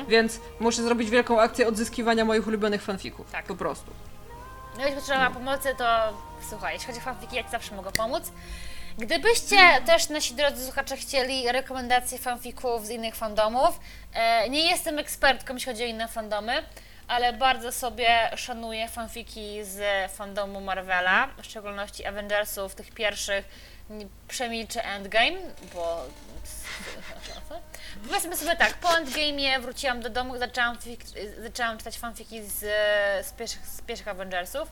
więc muszę zrobić wielką akcję odzyskiwania moich ulubionych fanfików,
Tak.
po prostu.
No jeśli potrzeba pomocy, to słuchaj, jeśli chodzi o fanfiki, ja Ci zawsze mogę pomóc. Gdybyście też, nasi drodzy słuchacze, chcieli rekomendacje fanfików z innych fandomów, e, nie jestem ekspertką, jeśli chodzi o inne fandomy, ale bardzo sobie szanuję fanfiki z fandomu Marvela, w szczególności Avengersów, tych pierwszych, przemilczę Endgame, bo... Powiedzmy sobie tak, po Endgame'ie wróciłam do domu i zaczęłam, zaczęłam czytać fanfiki z, z, pierwszych, z pierwszych Avengersów,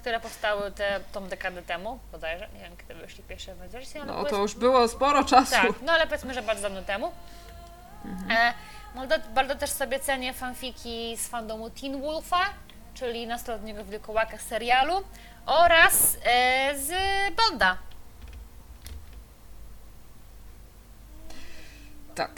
które powstały te, tą dekadę temu, bodajże, nie wiem kiedy wyszli pierwsze Avengersi, ale
No to już było sporo czasu.
tak, no ale powiedzmy, że bardzo dawno temu. E, bardzo, bardzo też sobie cenię fanfiki z fandomu Teen Wolfa, czyli nastoletniego wilkołaka serialu oraz e, z Bonda.
tak.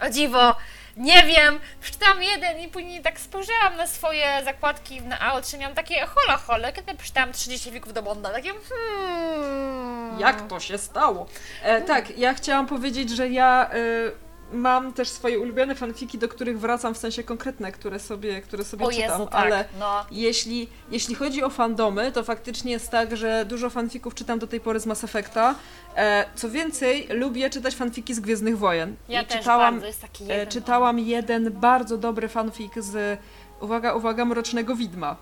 O dziwo, nie wiem, przeczytałam jeden i później tak spojrzałam na swoje zakładki na i miałam takie hola hole, kiedy przeczytałam 30 wików do Bonda, takie hmm.
Jak to się stało? E, tak, ja chciałam powiedzieć, że ja e, mam też swoje ulubione fanfiki, do których wracam, w sensie konkretne, które sobie, które sobie
O
czytam,
Jezu, tak,
ale
no.
jeśli, jeśli chodzi o fandomy, to faktycznie jest tak, że dużo fanfików czytam do tej pory z Mass Effecta. E, co więcej, lubię czytać fanfiki z Gwiezdnych Wojen.
Ja
I
też
czytałam,
bardzo, jest taki
e,
jeden.
czytałam jeden bardzo dobry fanfik z, uwaga, uwaga, Mrocznego Widma,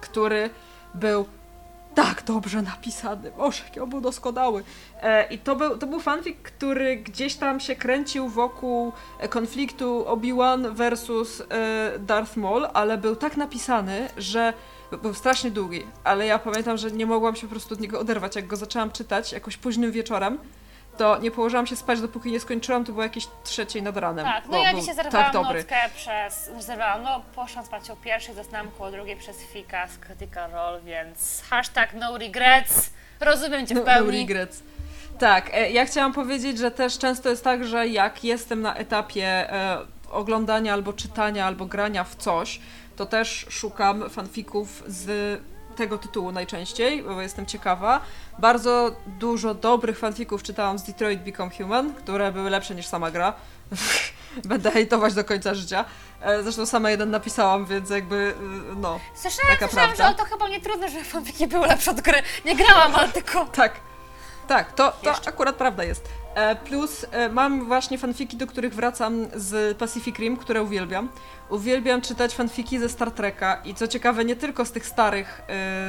który był tak dobrze napisany. Boże, jaki on był doskonały. E, I to był, to był fanfic, który gdzieś tam się kręcił wokół konfliktu Obi-Wan versus e, Darth Maul, ale był tak napisany, że był strasznie długi, ale ja pamiętam, że nie mogłam się po prostu od niego oderwać. Jak go zaczęłam czytać jakoś późnym wieczorem, to nie położyłam się spać, dopóki nie skończyłam, to było jakieś trzeciej nad ranem.
Tak, no
bo
ja dzisiaj zerwałam
tak dobry.
nockę przez, zerwałam, no poszłam spać o pierwszej, zasnęłam koło drugiej przez Fika z Critical Role, więc hashtag no regrets, rozumiem Cię w
No,
pełni.
no regrets. Tak, e, ja chciałam powiedzieć, że też często jest tak, że jak jestem na etapie e, oglądania albo czytania, albo grania w coś, to też szukam fanfików z tego tytułu najczęściej, bo jestem ciekawa. Bardzo dużo dobrych fanfików czytałam z Detroit Become Human, które były lepsze niż sama gra. Będę hejtować do końca życia. E, Zresztą sama jeden napisałam, więc jakby, y, no,
Słyszałam,
taka
słyszałam
prawda.
że to chyba nie trudno, że fanfiki były lepsze od gry. Nie grałam, ale tylko...
Tak. Tak, to, to
Jeszcze.
akurat prawda jest. E, plus e, mam właśnie fanfiki, do których wracam z Pacific Rim, które uwielbiam. Uwielbiam czytać fanfiki ze Star Treka i co ciekawe, nie tylko z tych starych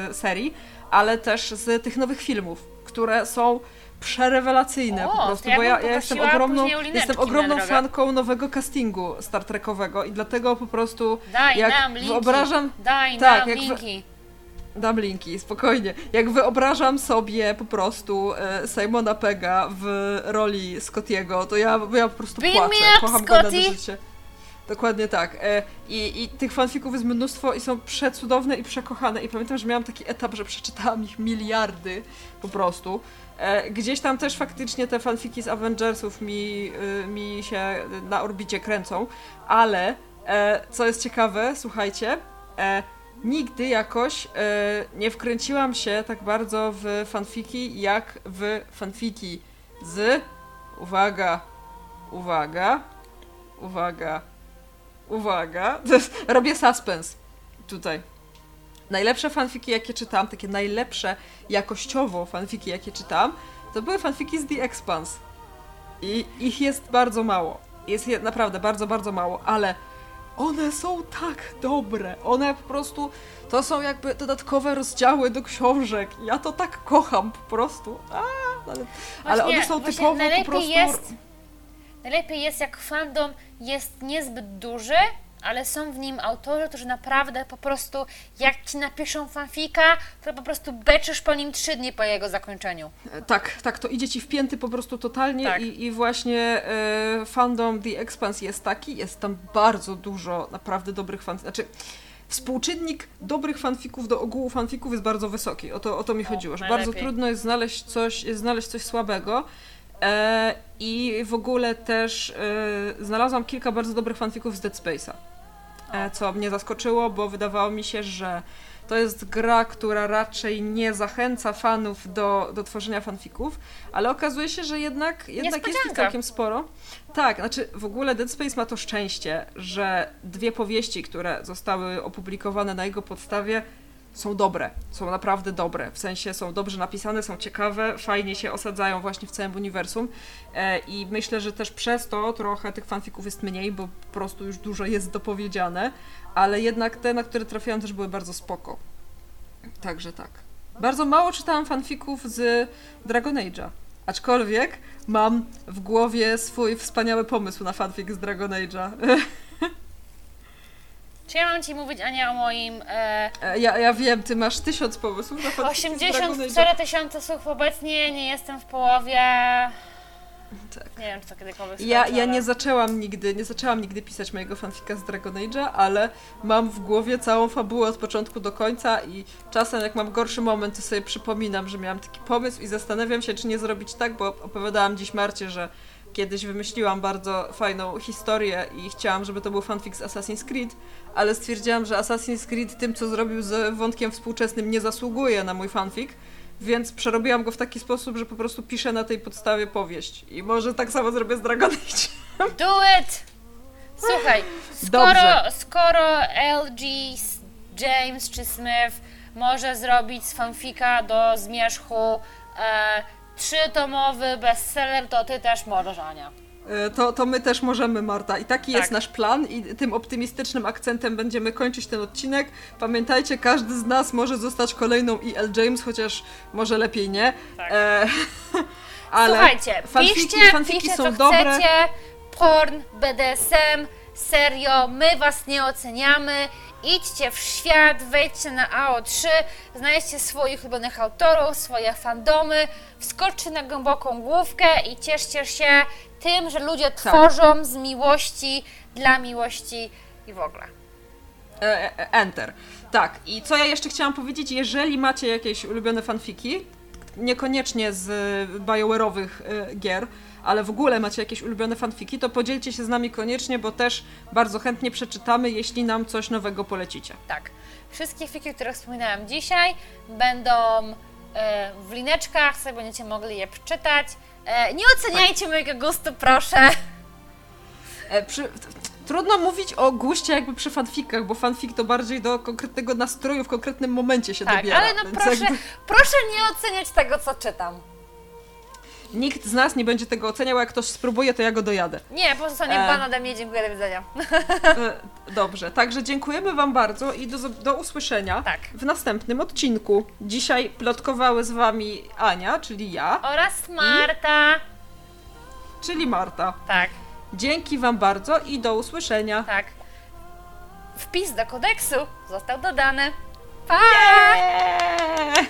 e, serii, ale też z tych nowych filmów, które są przerewelacyjne
O,
po prostu,
ja
bo ja, ja jestem ogromną, jestem ogromną fanką nowego castingu Star Trekowego i dlatego po prostu
Daj
jak
nam linki,
wyobrażam
daj
tak,
nam
jak
linki.
Dam linki, spokojnie. Jak wyobrażam sobie po prostu e, Simona Pega w roli Scottiego, to ja, ja po prostu
Beam
płaczę.
me up,
Kocham go na
Scotty!
życie. Dokładnie tak. E, i, I tych fanfików jest mnóstwo i są przecudowne i przekochane. I pamiętam, że miałam taki etap, że przeczytałam ich miliardy po prostu. E, gdzieś tam też faktycznie te fanfiki z Avengersów mi, y, mi się na orbicie kręcą, ale e, co jest ciekawe, słuchajcie, nigdy jakoś e, nie wkręciłam się tak bardzo w fanfiki, jak w fanfiki z. Uwaga, uwaga, uwaga, uwaga. Robię suspens tutaj. Najlepsze fanfiki, jakie czytałam, takie najlepsze jakościowo fanfiki, jakie czytałam, to były fanfiki z The Expanse. I ich jest bardzo mało. Jest je naprawdę bardzo, bardzo mało, ale one są tak dobre. One po prostu to są jakby dodatkowe rozdziały do książek. Ja to tak kocham po prostu. A, ale, ale
Właśnie-
one są typowo po prostu.
Jest, najlepiej jest, jak fandom jest niezbyt duży, ale są w nim autorzy, którzy naprawdę po prostu, jak ci napiszą fanfika, to po prostu beczysz po nim trzy dni po jego zakończeniu.
Tak, tak, to idzie ci w pięty po prostu totalnie
Tak.
i, i właśnie e, fandom The Expanse jest taki, jest tam bardzo dużo naprawdę dobrych fan, znaczy współczynnik dobrych fanfików do ogółu fanfików jest bardzo wysoki, o to, o to mi chodziło, że bardzo trudno jest znaleźć coś, znaleźć coś słabego e, i w ogóle też e, znalazłam kilka bardzo dobrych fanfików z Dead Space'a, e, co mnie zaskoczyło, bo wydawało mi się, że to jest gra, która raczej nie zachęca fanów do, do tworzenia fanfików, ale okazuje się, że jednak, jednak jest ich całkiem sporo. Tak, znaczy w ogóle Dead Space ma to szczęście, że dwie powieści, które zostały opublikowane na jego podstawie, są dobre, są naprawdę dobre, w sensie są dobrze napisane, są ciekawe, fajnie się osadzają właśnie w całym uniwersum e, i myślę, że też przez to trochę tych fanfików jest mniej, bo po prostu już dużo jest dopowiedziane, ale jednak te, na które trafiłam też były bardzo spoko. Także tak. Bardzo mało czytałam fanfików z Dragon Age'a. Aczkolwiek mam w głowie swój wspaniały pomysł na fanfic z Dragon Age'a.
Czy ja mam ci mówić, Ania, o moim e,
E, Ja, ja wiem, ty masz tysiąc pomysłów na fanfic z Dragon Age'a.
84 tysiące słów obecnie, nie jestem w połowie.
Tak.
Nie wiem, czy to kiedykolwiek
Ja,
skończę,
ja
ale-
nie zaczęłam nigdy, nie zaczęłam nigdy pisać mojego fanfika z Dragon Age'a, ale mam w głowie całą fabułę od początku do końca i czasem jak mam gorszy moment, to sobie przypominam, że miałam taki pomysł i zastanawiam się, czy nie zrobić tak, bo opowiadałam dziś Marcie, że kiedyś wymyśliłam bardzo fajną historię i chciałam, żeby to był fanfic z Assassin's Creed, ale stwierdziłam, że Assassin's Creed tym, co zrobił z wątkiem współczesnym, nie zasługuje na mój fanfic, więc przerobiłam go w taki sposób, że po prostu piszę na tej podstawie powieść. I może tak samo zrobię z Dragon Age.
Do it! Słuchaj, skoro,
Dobrze.
skoro LG, James czy Smith może zrobić z fanfika do zmierzchu e, trzytomowy bestseller, to ty też możesz, Ania.
E, To, to my też możemy, Marta. I taki
Tak.
jest nasz plan, i tym optymistycznym akcentem będziemy kończyć ten odcinek. Pamiętajcie, każdy z nas może zostać kolejną E.L. James, chociaż może lepiej nie.
Tak.
E, ale
Słuchajcie,
fanfiki,
piszcie,
fanfiki
piszcie
są
co
dobre.
chcecie, porn, BDSM, serio, my was nie oceniamy. Idźcie w świat, wejdźcie na AO3, znajdźcie swoich ulubionych autorów, swoje fandomy, wskoczcie na głęboką główkę i cieszcie się tym, że ludzie
Tak.
tworzą z miłości, dla miłości i w ogóle.
E, e, Enter. Tak, i co ja jeszcze chciałam powiedzieć, jeżeli macie jakieś ulubione fanfiki, niekoniecznie z BioWare'owych e, gier, ale w ogóle macie jakieś ulubione fanfiki, to podzielcie się z nami koniecznie, bo też bardzo chętnie przeczytamy, jeśli nam coś nowego polecicie.
Tak. Wszystkie fiki, które wspominałam dzisiaj, będą e, w lineczkach, sobie będziecie mogli je przeczytać. E, nie oceniajcie mojego gustu, proszę.
E, przy, trudno mówić o guście jakby przy fanfikach, bo fanfik to bardziej do konkretnego nastroju w konkretnym momencie się
Tak,
dobiera.
ale no proszę,
jakby
proszę nie oceniać tego, co czytam.
Nikt z nas nie będzie tego oceniał, jak ktoś spróbuje, to ja go dojadę.
Nie, po prostu nie
E.
pan ode mnie, dziękuję, do widzenia.
E, Dobrze, także dziękujemy Wam bardzo i do, do usłyszenia
Tak.
w następnym odcinku. Dzisiaj plotkowały z Wami Ania, czyli ja,
Oraz Marta.
czyli Marta.
Tak,
Dzięki Wam bardzo i do usłyszenia.
tak. Wpis do kodeksu został dodany. Pa!
Eee!